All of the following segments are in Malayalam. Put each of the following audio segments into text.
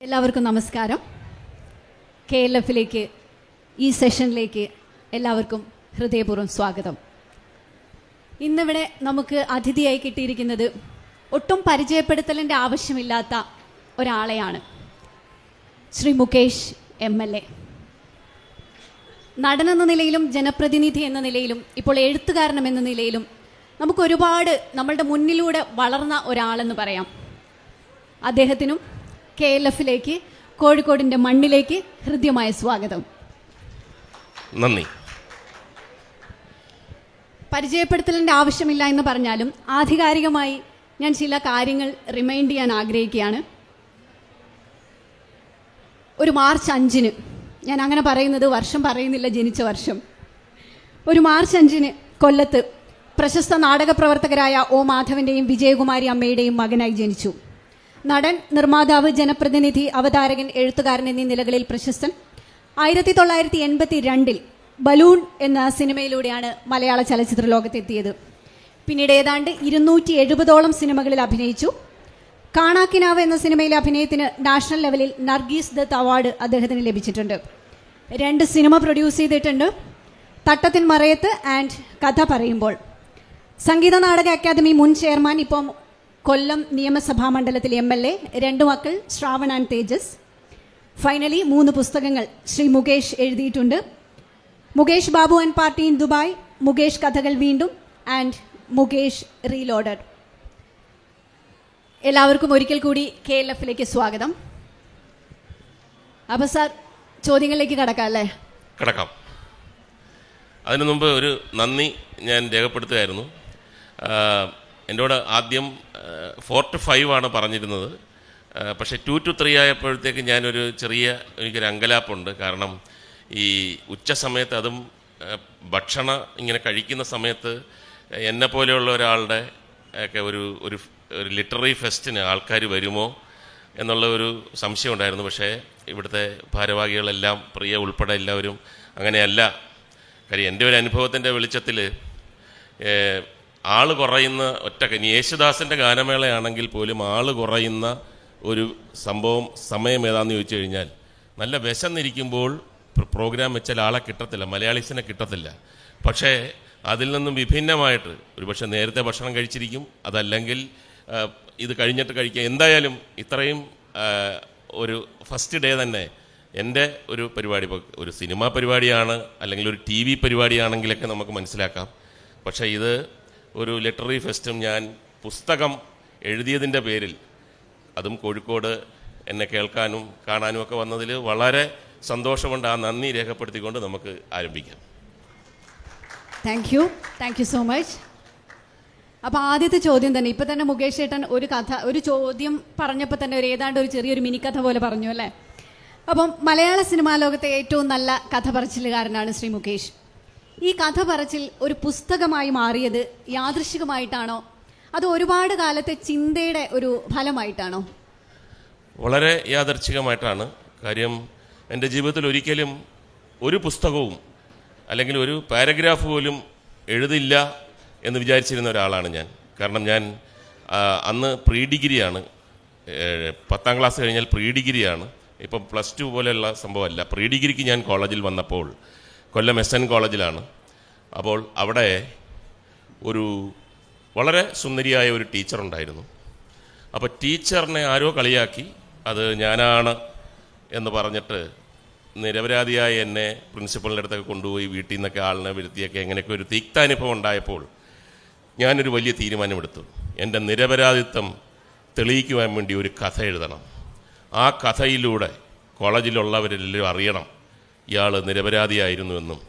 എല്ലാവർക്കും നമസ്കാരം. കെ എൽ എഫിലേക്ക് ഈ സെഷനിലേക്ക് എല്ലാവർക്കും ഹൃദയപൂർവം സ്വാഗതം. ഇന്നിവിടെ നമുക്ക് അതിഥിയായി കിട്ടിയിരിക്കുന്നത് ഒട്ടും പരിചയപ്പെടുത്തലിന്റെ ആവശ്യമില്ലാത്ത ഒരാളെയാണ്. Shri Mukesh M L A. നടനെന്ന നിലയിലും ജനപ്രതിനിധി എന്ന നിലയിലും ഇപ്പോൾ എഴുത്തുകാരനം എന്ന നിലയിലും നമുക്ക് ഒരുപാട് നമ്മളുടെ മുന്നിലൂടെ വളർന്ന ഒരാളെന്ന് പറയാം. അദ്ദേഹത്തിനും കെ എൽ എഫിലേക്ക് കോഴിക്കോടിന്റെ മണ്ണിലേക്ക് ഹൃദ്യമായ സ്വാഗതം. നന്ദി. പരിചയപ്പെടുത്തലിന്റെ ആവശ്യമില്ല എന്ന് പറഞ്ഞാലും ആധികാരികമായി ഞാൻ ചില കാര്യങ്ങൾ റിമൈൻഡ് ചെയ്യാൻ ആഗ്രഹിക്കുകയാണ്. ഒരു മാർച്ച് അഞ്ചിന് ഞാൻ അങ്ങനെ പറയുന്നത് വർഷം പറയുന്നില്ല ജനിച്ച വർഷം. ഒരു മാർച്ച് അഞ്ചിന് കൊല്ലത്ത് പ്രശസ്ത നാടക പ്രവർത്തകരായ ഒ മാധവന്റെയും വിജയകുമാരി അമ്മയുടെയും മകനായി ജനിച്ചു. നടൻ നിർമ്മാതാവ് ജനപ്രതിനിധി അവതാരകൻ എഴുത്തുകാരൻ എന്നീ നിലകളിൽ പ്രശസ്തൻ. ആയിരത്തി തൊള്ളായിരത്തി എൺപത്തി രണ്ടിൽ ബലൂൺ എന്ന സിനിമയിലൂടെയാണ് മലയാള ചലച്ചിത്ര ലോകത്തെത്തിയത്. പിന്നീട് ഏതാണ്ട് ഇരുന്നൂറ്റി എഴുപതോളം സിനിമകളിൽ അഭിനയിച്ചു. കാണാക്കിനാവ് എന്ന സിനിമയിലെ അഭിനയത്തിന് നാഷണൽ ലെവലിൽ നർഗീസ് ദത്ത് അവാർഡ് അദ്ദേഹത്തിന് ലഭിച്ചിട്ടുണ്ട്. രണ്ട് സിനിമ പ്രൊഡ്യൂസ് ചെയ്തിട്ടുണ്ട്. തട്ടത്തിൻ മറയത്ത് ആൻഡ് കഥ പറയുമ്പോൾ. സംഗീത നാടക അക്കാദമി മുൻ ചെയർമാൻ ഇപ്പം കൊല്ലം നിയമസഭാ മണ്ഡലത്തിലെ എം എൽ എ രണ്ട് മക്കൾ ശ്രാവൺ ആൻഡ് തേജസ്. ഫൈനലി മൂന്ന് പുസ്തകങ്ങൾ ശ്രീ മുകേഷ് എഴുതിയിട്ടുണ്ട്. Mukesh Babu and party in Dubai Mukesh കഥകൾ വീണ്ടും ആൻഡ് മുകേഷ് റീലോഡർ എല്ലാവർക്കും ഒരിക്കൽ കൂടി കെ എൽ എഫിലേക്ക് സ്വാഗതം. അപ്പൊ സാർ ചോദ്യങ്ങളിലേക്ക് കടക്കാം അല്ലേ? കിടക്കാം. അതിനു മുമ്പ് ഒരു നന്ദി ഞാൻ രേഖപ്പെടുത്തുകയായിരുന്നു. കൂടെ ആദ്യം ഫോർ ടു ഫൈവ് ആണ് പറഞ്ഞിരുന്നത്. പക്ഷേ ടു ടു ത്രീ ആയപ്പോഴത്തേക്ക് ഞാനൊരു ചെറിയ എനിക്കൊരു അങ്കലാപ്പുണ്ട്. കാരണം ഈ ഉച്ച സമയത്ത് അതും ഭക്ഷണം ഇങ്ങനെ കഴിക്കുന്ന സമയത്ത് എന്നെ പോലെയുള്ള ഒരാളുടെ ഒക്കെ ഒരു ഒരു ഒരു ലിറ്റററി ഫെസ്റ്റിന് ആൾക്കാർ വരുമോ എന്നുള്ള ഒരു സംശയം ഉണ്ടായിരുന്നു. പക്ഷേ ഇവിടുത്തെ ഭാരവാഹികളെല്ലാം പ്രിയ ഉൾപ്പെടെ എല്ലാവരും അങ്ങനെയല്ല. കാര്യം എന്റെ ഒരു അനുഭവത്തിന്റെ വെളിച്ചത്തിൽ ആൾ കുറയുന്ന ഒറ്റ യേശുദാസിന്റെ ഗാനമേളയാണെങ്കിൽ പോലും ആൾ കുറയുന്ന ഒരു സംഭവം സമയം ഏതാണെന്ന് ചോദിച്ചു കഴിഞ്ഞാൽ നല്ല വിശന്നിരിക്കുമ്പോൾ പ്ര- പ്രോഗ്രാം വെച്ചാൽ ആളെ കിട്ടത്തില്ല മലയാളീസിനെ കിട്ടത്തില്ല. പക്ഷേ അതിൽ നിന്നും വിഭിന്നമായിട്ട് ഒരുപക്ഷെ നേരത്തെ ഭക്ഷണം കഴിച്ചിരിക്കും അതല്ലെങ്കിൽ ഇത് കഴിഞ്ഞിട്ട് കഴിക്കുക എന്തായാലും ഇത്രയും ഒരു ഫസ്റ്റ് ഡേ തന്നെ എന്റെ ഒരു പരിപാടി ഒരു സിനിമാ പരിപാടിയാണ് അല്ലെങ്കിൽ ഒരു ടി വി പരിപാടിയാണെങ്കിലൊക്കെ നമുക്ക് മനസ്സിലാക്കാം. പക്ഷേ ഇത് ഒരു ലിറ്റററി ഫെസ്റ്റും ഞാൻ പുസ്തകം എഴുതിയതിന്റെ പേരിൽ അതും കോഴിക്കോട് എന്നെ കേൾക്കാനും കാണാനും ഒക്കെ വന്നതിൽ വളരെ സന്തോഷമുണ്ട്. ആ നന്ദി രേഖപ്പെടുത്തിക്കൊണ്ട് നമുക്ക് ആരംഭിക്കാം. Thank you thank you so much അപ്പോൾ ആദ്യത്തെ ചോദ്യം തന്നെ. ഇപ്പൊ തന്നെ മുകേഷ് ഏട്ടൻ ഒരു കഥ ഒരു ചോദ്യം പറഞ്ഞപ്പോൾ തന്നെ ഒരു ഏതാണ്ട് ഒരു ചെറിയൊരു മിനി കഥ പോലെ പറഞ്ഞു അല്ലേ? അപ്പം മലയാള സിനിമാ ലോകത്തെ ഏറ്റവും നല്ല കഥ പറച്ചിലുകാരനാണ് ശ്രീ മുകേഷ്. ഈ കഥ പറച്ചിൽ ഒരു പുസ്തകമായി മാറിയത് യാദൃശികമായിട്ടാണോ? അത് ഒരുപാട് കാലത്തെ ചിന്തയുടെ ഒരു ഫലമായിട്ടാണോ? വളരെ യാദർച്ഛികമായിട്ടാണ് കാര്യം എന്റെ ജീവിതത്തിൽ ഒരിക്കലും ഒരു പുസ്തകവും അല്ലെങ്കിൽ ഒരു പാരഗ്രാഫ് പോലും എഴുതില്ല എന്ന് വിചാരിച്ചിരുന്ന ഒരാളാണ് ഞാൻ. കാരണം ഞാൻ അന്ന് പ്രീ ഡിഗ്രിയാണ് പത്താം ക്ലാസ് കഴിഞ്ഞാൽ പ്രീ ഡിഗ്രിയാണ് ഇപ്പം പ്ലസ് ടു പോലെയുള്ള സംഭവമല്ല. പ്രീ ഡിഗ്രിക്ക് ഞാൻ കോളേജിൽ വന്നപ്പോൾ കൊല്ലം എസ് എൻ കോളേജിലാണ്. അപ്പോൾ അവിടെ ഒരു വളരെ സുന്ദരിയായ ഒരു ടീച്ചർ ഉണ്ടായിരുന്നു. അപ്പോൾ ടീച്ചറിനെ ആരോ കളിയാക്കി അത് ഞാനാണ് എന്ന് പറഞ്ഞിട്ട് നിരപരാധിയായ എന്നെ പ്രിൻസിപ്പളിന്റെ അടുത്തൊക്കെ കൊണ്ടുപോയി വീട്ടിൽ നിന്നൊക്കെ ആളിനെ വരുത്തിയൊക്കെ എങ്ങനെയൊക്കെ ഒരു തീക്താനുഭവം ഉണ്ടായപ്പോൾ ഞാനൊരു വലിയ തീരുമാനമെടുത്തു. എന്റെ നിരപരാധിത്വം തെളിയിക്കുവാൻ വേണ്ടി ഒരു കഥ എഴുതണം. ആ കഥയിലൂടെ കോളേജിലുള്ളവരെല്ലാം അറിയണം. ഇയാൾ നിരപരാധിയായിരുന്നുവെന്നും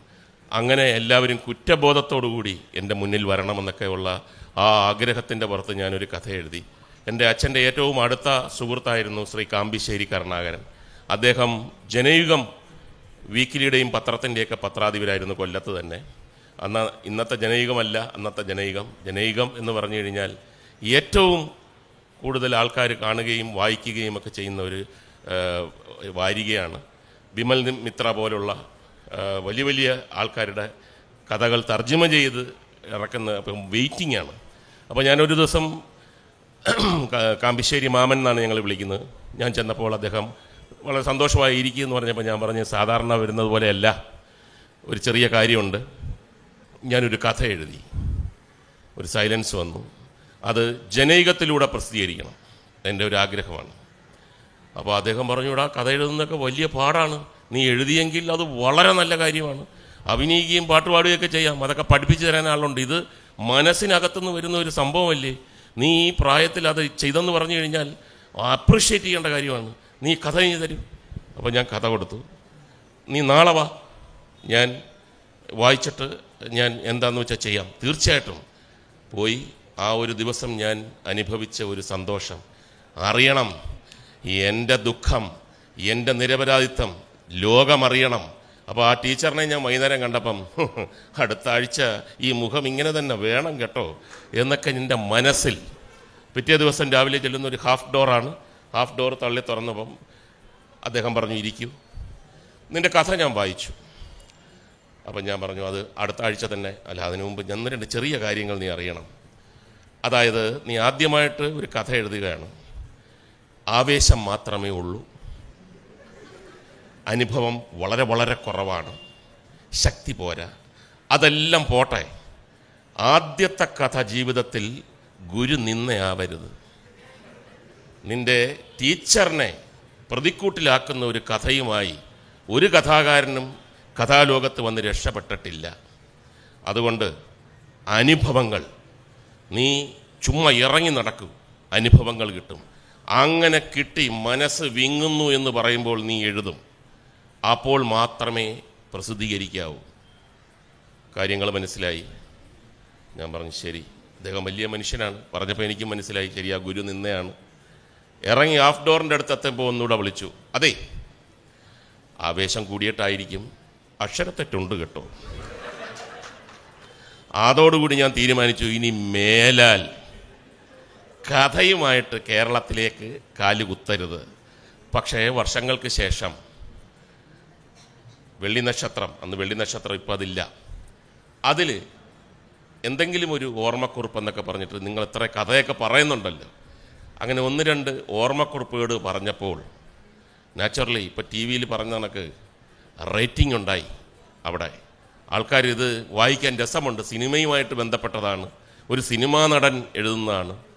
അങ്ങനെ എല്ലാവരും കുറ്റബോധത്തോടുകൂടി എന്റെ മുന്നിൽ വരണമെന്നൊക്കെയുള്ള ആ ആഗ്രഹത്തിന്റെ പുറത്ത് ഞാനൊരു കഥ എഴുതി. എന്റെ അച്ഛന്റെ ഏറ്റവും അടുത്ത സുഹൃത്തായിരുന്നു ശ്രീ കാമ്പിശ്ശേരി കരുണാകരൻ. അദ്ദേഹം ജനയുഗം വീക്കിലിയുടെയും പത്രത്തിന്റെയൊക്കെ പത്രാധിപരായിരുന്നു കൊല്ലത്ത് തന്നെ. അന്ന് ഇന്നത്തെ ജനയുഗമല്ല അന്നത്തെ ജനയുഗം. ജനയുഗം എന്ന് പറഞ്ഞു കഴിഞ്ഞാൽ ഏറ്റവും കൂടുതൽ ആൾക്കാർ കാണുകയും വായിക്കുകയും ഒക്കെ ചെയ്യുന്ന ഒരു വാരികയാണ്. വിമൽ മിത്ര പോലുള്ള വലിയ വലിയ ആൾക്കാരുടെ കഥകൾ തർജമ ചെയ്ത് ഇറക്കുന്ന അപ്പം വെയിറ്റിംഗ് ആണ്. അപ്പോൾ ഞാനൊരു ദിവസം കാമ്പിശ്ശേരി മാമൻ എന്നാണ് ഞങ്ങൾ വിളിക്കുന്നത്. ഞാൻ ചെന്നപ്പോൾ അദ്ദേഹം വളരെ സന്തോഷമായി ഇരിക്കുക എന്ന് പറഞ്ഞപ്പോൾ ഞാൻ പറഞ്ഞു സാധാരണ വരുന്നത് പോലെയല്ല. ഒരു ചെറിയ കാര്യമുണ്ട്. ഞാനൊരു കഥ എഴുതി. ഒരു സൈലൻസ് വന്നു. അത് ജനൈകത്തിലൂടെ പ്രസിദ്ധീകരിക്കണം. എന്റെ ഒരു ആഗ്രഹമാണ്. അപ്പോൾ അദ്ദേഹം പറഞ്ഞുകൂടാ കഥ എഴുതുന്നൊക്കെ വലിയ പാടാണ്. നീ എഴുതിയെങ്കിൽ അത് വളരെ നല്ല കാര്യമാണ്. അഭിനയിക്കുകയും പാട്ടുപാടുകയൊക്കെ ചെയ്യാം. അതൊക്കെ പഠിപ്പിച്ചു തരാൻ ആളുണ്ട്. ഇത് മനസ്സിനകത്തുനിന്ന് വരുന്ന ഒരു സംഭവമല്ലേ? നീ ഈ പ്രായത്തിൽ അത് ചെയ്തെന്ന് പറഞ്ഞു കഴിഞ്ഞാൽ അപ്രിഷ്യേറ്റ് ചെയ്യേണ്ട കാര്യമാണ്. നീ കഥ എഴുതി തരും. അപ്പോൾ ഞാൻ കഥ കൊടുത്തു. നീ നാളെ വാ. ഞാൻ വായിച്ചിട്ട് ഞാൻ എന്താന്ന് വെച്ചാൽ ചെയ്യാം. തീർച്ചയായിട്ടും. പോയി ആ ഒരു ദിവസം ഞാൻ അനുഭവിച്ച ഒരു സന്തോഷം. അറിയണം. എന്റെ ദുഃഖം എന്റെ നിരപരാധിത്വം ലോകമറിയണം. അപ്പോൾ ആ ടീച്ചറിനെ ഞാൻ വൈകുന്നേരം കണ്ടപ്പം അടുത്ത ആഴ്ച ഈ മുഖം ഇങ്ങനെ തന്നെ വേണം കേട്ടോ എന്നൊക്കെ എന്റെ മനസ്സിൽ. പിറ്റേ ദിവസം രാവിലെ ചെല്ലുന്ന ഒരു ഹാഫ് ഡോറാണ് ഹാഫ് ഡോർ തള്ളി തുറന്നപ്പം അദ്ദേഹം പറഞ്ഞു ഇരിക്കൂ. നിന്റെ കഥ ഞാൻ വായിച്ചു. അപ്പം ഞാൻ പറഞ്ഞു അത് അടുത്ത ആഴ്ച തന്നെ. അല്ല അതിനു മുമ്പ് ഞാൻ രണ്ട് ചെറിയ കാര്യങ്ങൾ നീ അറിയണം. അതായത് നീ ആദ്യമായിട്ട് ഒരു കഥ എഴുതുകയാണ്. ആവേശം മാത്രമേ ഉള്ളൂ. അനുഭവം വളരെ വളരെ കുറവാണ്. ശക്തി പോരാ. അതെല്ലാം പോട്ടെ. ആദ്യത്തെ കഥ ജീവിതത്തിൽ ഗുരു നിന്നയാവരുത്. നിന്റെ ടീച്ചറിനെ പ്രതിക്കൂട്ടിലാക്കുന്ന ഒരു കഥയുമായി ഒരു കഥാകാരനും കഥാലോകത്ത് വന്ന് രക്ഷപ്പെട്ടിട്ടില്ല. അതുകൊണ്ട് അനുഭവങ്ങൾ നീ ചുമ്മാ ഇറങ്ങി നടക്കൂ. അനുഭവങ്ങൾ കിട്ടും. അങ്ങനെ കിട്ടി മനസ്സ് വിങ്ങുന്നു എന്ന് പറയുമ്പോൾ നീ എഴുതും. അപ്പോൾ മാത്രമേ പ്രസിദ്ധീകരിക്കാവൂ. കാര്യങ്ങൾ മനസ്സിലായി. ഞാൻ പറഞ്ഞു ശരി അദ്ദേഹം വലിയ മനുഷ്യനാണ്. പറഞ്ഞപ്പോൾ എനിക്കും മനസ്സിലായി ശരി ആ ഗുരു നിന്നെയാണ്. ഇറങ്ങി ഹാഫ് ഡോറിന്റെ അടുത്ത് എത്തുമ്പോൾ ഒന്നുകൂടെ വിളിച്ചു അതെ ആവേശം കൂടിയിട്ടായിരിക്കും. അക്ഷരത്തെറ്റുണ്ട് കേട്ടോ. അതോടുകൂടി ഞാൻ തീരുമാനിച്ചു ഇനി മേലാൽ കഥയുമായിട്ട് കേരളത്തിലേക്ക് കാലുകുത്തരുത് പക്ഷേ വർഷങ്ങൾക്ക് ശേഷം വെള്ളി നക്ഷത്രം അന്ന് വെള്ളി നക്ഷത്രം ഇപ്പം അതില്ല. അതിൽ എന്തെങ്കിലും ഒരു ഓർമ്മക്കുറിപ്പ് എന്നൊക്കെ പറഞ്ഞിട്ട് നിങ്ങൾ ഇത്ര കഥയൊക്കെ പറയുന്നുണ്ടല്ലോ. അങ്ങനെ ഒന്ന് രണ്ട് ഓർമ്മക്കുറിപ്പുകൾ പറഞ്ഞപ്പോൾ നാച്ചുറലി ഇപ്പോൾ ടി വിയിൽ പറഞ്ഞ കണക്ക് റേറ്റിംഗ് ഉണ്ടായി അവിടെ. ആൾക്കാർ ഇത് വായിക്കാൻ രസമുണ്ട്. സിനിമയുമായിട്ട് ബന്ധപ്പെട്ടതാണ്. ഒരു സിനിമാ നടൻ എഴുതുന്നതാണ്.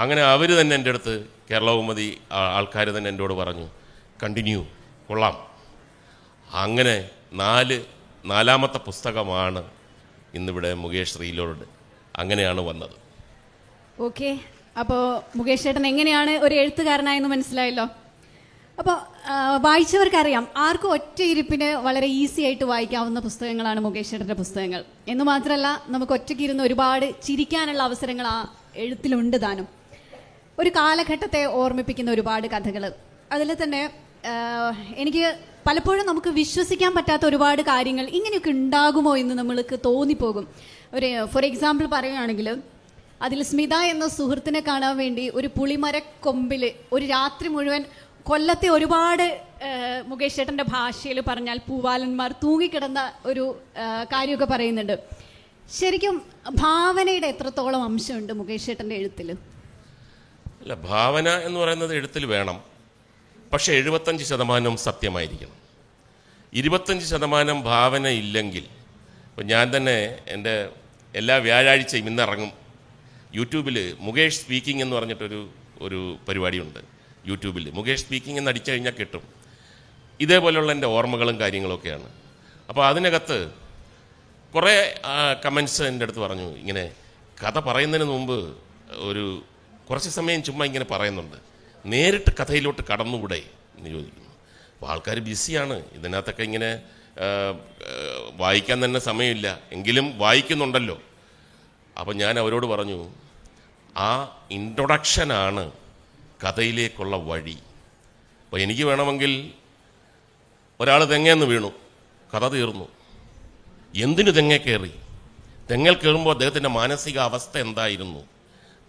അങ്ങനെ അവർ തന്നെ എന്റെ അടുത്ത് കേരളവുമതി ആൾക്കാർ തന്നെ എന്നോട് പറഞ്ഞു കണ്ടിന്യൂ കൊള്ളാം. അങ്ങനെ നാല് നാലാമത്തെ പുസ്തകമാണ് ഇന്നിവിടെ മുകേഷ് ശ്രീലോട് അങ്ങനെയാണ് വന്നത്. ഓക്കെ. അപ്പോൾ മുകേഷ് ചേട്ടൻ എങ്ങനെയാണ് ഒരു എഴുത്തുകാരനായെന്ന് മനസ്സിലായല്ലോ? അപ്പോൾ വായിച്ചവർക്കറിയാം ആർക്കും ഒറ്റ ഇരിപ്പിന് വളരെ ഈസി ആയിട്ട് വായിക്കാവുന്ന പുസ്തകങ്ങളാണ് മുകേഷ് ചേട്ടന്റെ പുസ്തകങ്ങൾ. എന്ന് മാത്രമല്ല നമുക്ക് ഒറ്റയ്ക്ക് ഇരുന്ന് ഒരുപാട് ചിരിക്കാനുള്ള അവസരങ്ങൾ ആ എഴുത്തിലുണ്ട് താനും. ഒരു കാലഘട്ടത്തെ ഓർമ്മിപ്പിക്കുന്ന ഒരുപാട് കഥകൾ അതിൽ തന്നെ എനിക്ക് പലപ്പോഴും നമുക്ക് വിശ്വസിക്കാൻ പറ്റാത്ത ഒരുപാട് കാര്യങ്ങൾ ഇങ്ങനെയൊക്കെ ഉണ്ടാകുമോ എന്ന് നമ്മൾക്ക് തോന്നിപ്പോകും. ഒരു ഫോർ എക്സാമ്പിൾ പറയുകയാണെങ്കിൽ അതിൽ സ്മിത എന്ന സുഹൃത്തിനെ കാണാൻ വേണ്ടി ഒരു പുളിമരക്കൊമ്പിൽ ഒരു രാത്രി മുഴുവൻ കൊല്ലത്തെ ഒരുപാട് മുകേഷ് ചേട്ടന്റെ ഭാഷയിൽ പറഞ്ഞാൽ പൂവാലന്മാർ തൂങ്ങിക്കിടന്ന ഒരു കാര്യമൊക്കെ പറയുന്നുണ്ട്. ശരിക്കും ഭാവനയുടെ എത്രത്തോളം അംശമുണ്ട് മുകേഷ് ചേട്ടന്റെ എഴുത്തിൽ അല്ല ഭാവന എന്ന് പറയുന്നത് എഴുത്തിൽ വേണം. പക്ഷേ എഴുപത്തഞ്ച് ശതമാനം സത്യമായിരിക്കണം. ഇരുപത്തഞ്ച് ശതമാനം ഭാവന ഇല്ലെങ്കിൽ ഇപ്പം ഞാൻ തന്നെ എന്റെ എല്ലാ വ്യാഴാഴ്ചയും ഇന്നിറങ്ങും. യൂട്യൂബിൽ മുകേഷ് സ്പീക്കിംഗ് എന്ന് പറഞ്ഞിട്ടൊരു ഒരു പരിപാടിയുണ്ട് യൂട്യൂബിൽ. മുകേഷ് സ്പീക്കിംഗ് എന്ന് അടിച്ചു കഴിഞ്ഞാൽ കിട്ടും. ഇതേപോലെയുള്ള എന്റെ ഓർമ്മകളും കാര്യങ്ങളൊക്കെയാണ്. അപ്പോൾ അതിനകത്ത് കുറേ കമൻസ് എന്റെ അടുത്ത് പറഞ്ഞു. ഇങ്ങനെ കഥ പറയുന്നതിന് മുമ്പ് ഒരു കുറച്ച് സമയം ചുമ്മാ ഇങ്ങനെ പറയുന്നുണ്ട്. നേരിട്ട് കഥയിലോട്ട് കടന്നുകൂടെ എന്ന് ചോദിക്കുന്നു. അപ്പോൾ ആൾക്കാർ ബിസിയാണ്. ഇതിനകത്തൊക്കെ ഇങ്ങനെ വായിക്കാൻ തന്നെ സമയമില്ല. എങ്കിലും വായിക്കുന്നുണ്ടല്ലോ. അപ്പോൾ ഞാൻ അവരോട് പറഞ്ഞു ആ ഇൻട്രൊഡക്ഷനാണ് കഥയിലേക്കുള്ള വഴി. അപ്പോൾ എനിക്ക് വേണമെങ്കിൽ ഒരാൾ തെങ്ങേന്ന് വീണു. കഥ തീർന്നു. എന്തിനു തെങ്ങേ കയറി? തെങ്ങൽ കയറുമ്പോൾ അദ്ദേഹത്തിന്റെ മാനസിക അവസ്ഥ എന്തായിരുന്നു?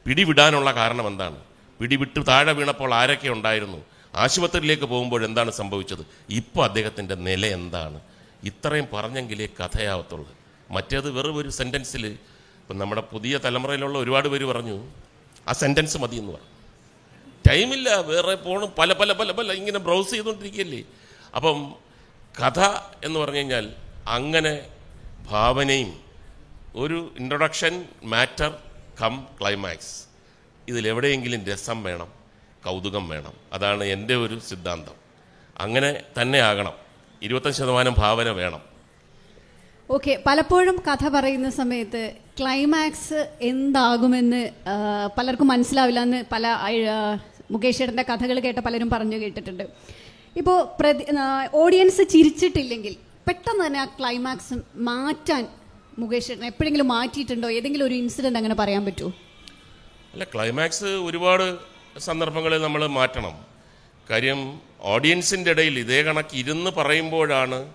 പിടിവിടാനുള്ള കാരണം എന്താണ്? പിടിവിട്ട് താഴെ വീണപ്പോൾ ആരൊക്കെ ഉണ്ടായിരുന്നു? ആശുപത്രിയിലേക്ക് പോകുമ്പോൾ എന്താണ് സംഭവിച്ചത്? ഇപ്പോൾ അദ്ദേഹത്തിന്റെ നില എന്താണ്? ഇത്രയും പറഞ്ഞെങ്കിലേ കഥയാവത്തുള്ളൂ. മറ്റേത് വെറും ഒരു സെന്റൻസിൽ ഇപ്പം നമ്മുടെ പുതിയ തലമുറയിലുള്ള ഒരുപാട് പേര് പറഞ്ഞു ആ സെന്റൻസ് മതി എന്ന് പറഞ്ഞു. ടൈമില്ല വേറെ പോണം പല പല പല പല ഇങ്ങനെ ബ്രൗസ് ചെയ്തുകൊണ്ടിരിക്കുകയല്ലേ? അപ്പം കഥ എന്ന് പറഞ്ഞു കഴിഞ്ഞാൽ അങ്ങനെ ഭാവനയും ഒരു ഇൻട്രൊഡക്ഷൻ മാറ്റർ കം ക്ലൈമാക്സ് ഇതിലെവിടെയെങ്കിലും രസം വേണം കൗതുകം വേണം. അതാണ് എന്റെ ഒരു സിദ്ധാന്തം. അങ്ങനെ തന്നെ ആകണം. ഇരുപത്തഞ്ച് ശതമാനം ഭാവന വേണം. ഓക്കെ പലപ്പോഴും കഥ പറയുന്ന സമയത്ത് ക്ലൈമാക്സ് എന്താകുമെന്ന് പലർക്കും മനസ്സിലാവില്ല എന്ന് പല മുകേഷ് ഏട്ടന്റെ കഥകൾ കേട്ട പലരും പറഞ്ഞു കേട്ടിട്ടുണ്ട്. ഇപ്പോൾ പ്രതി ഓഡിയൻസ് ചിരിച്ചിട്ടില്ലെങ്കിൽ പെട്ടെന്ന് തന്നെ ആ ക്ലൈമാക്സ് മാറ്റാൻ മുകേഷ് എപ്പോഴെങ്കിലും മാറ്റിയിട്ടുണ്ടോ? ഏതെങ്കിലും ഒരു ഇൻസിഡന്റ് അങ്ങനെ പറയാൻ പറ്റുമോ അല്ല ക്ലൈമാക്സ് ഒരുപാട് സന്ദർഭങ്ങളിൽ നമ്മൾ മാറ്റണം. കാര്യം ഓഡിയൻസിന്റെ ഇടയിൽ ഇതേ കണക്ക് ഇരുന്ന് പറയുമ്പോഴാണ്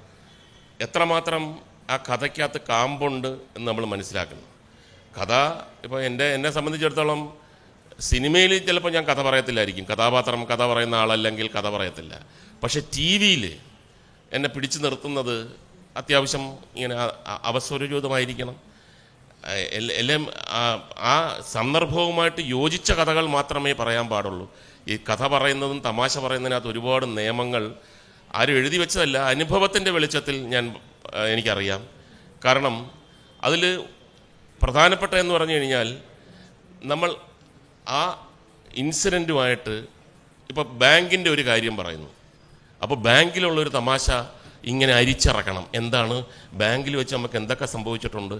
എത്രമാത്രം ആ കഥയ്ക്കകത്ത് കാമ്പുണ്ട് എന്ന് നമ്മൾ മനസ്സിലാക്കുന്നത്. കഥ ഇപ്പോൾ എന്റെ എന്നെ സംബന്ധിച്ചിടത്തോളം സിനിമയിൽ ചിലപ്പോൾ ഞാൻ കഥ പറയത്തില്ലായിരിക്കും. കഥാപാത്രം കഥ പറയുന്ന ആളല്ലെങ്കിൽ കഥ പറയത്തില്ല. പക്ഷെ ടി വിയിൽ എന്നെ പിടിച്ചു നിർത്തുന്നത് അത്യാവശ്യം ഇങ്ങനെ അ- അ- അവസ്വരചോദമായിരിക്കണം ഏഹ് എല്ല- ആ- സന്ദർഭവുമായിട്ട് യോജിച്ച കഥകൾ മാത്രമേ പറയാൻ പാടുള്ളൂ. ഈ കഥ പറയുന്നതും തമാശ പറയുന്നതിനകത്ത് ഒരുപാട് നിയമങ്ങൾ ആരും എഴുതി വെച്ചതല്ല. അനുഭവത്തിന്റെ വെളിച്ചത്തിൽ ഞാൻ എനിക്കറിയാം. കാരണം അതിൽ പ്രധാനപ്പെട്ട എന്ന് പറഞ്ഞു കഴിഞ്ഞാൽ നമ്മൾ ആ ഇൻസിഡന്റുമായിട്ട് ഇപ്പോൾ ബാങ്കിന്റെ ഒരു കാര്യം പറയുന്നു. അപ്പോൾ ബാങ്കിലുള്ളൊരു തമാശ ഇങ്ങനെ അരിച്ചിറക്കണം. എന്താണ്? ബാങ്കിൽ വെച്ച് നമുക്ക് എന്തൊക്കെ സംഭവിച്ചിട്ടുണ്ട്?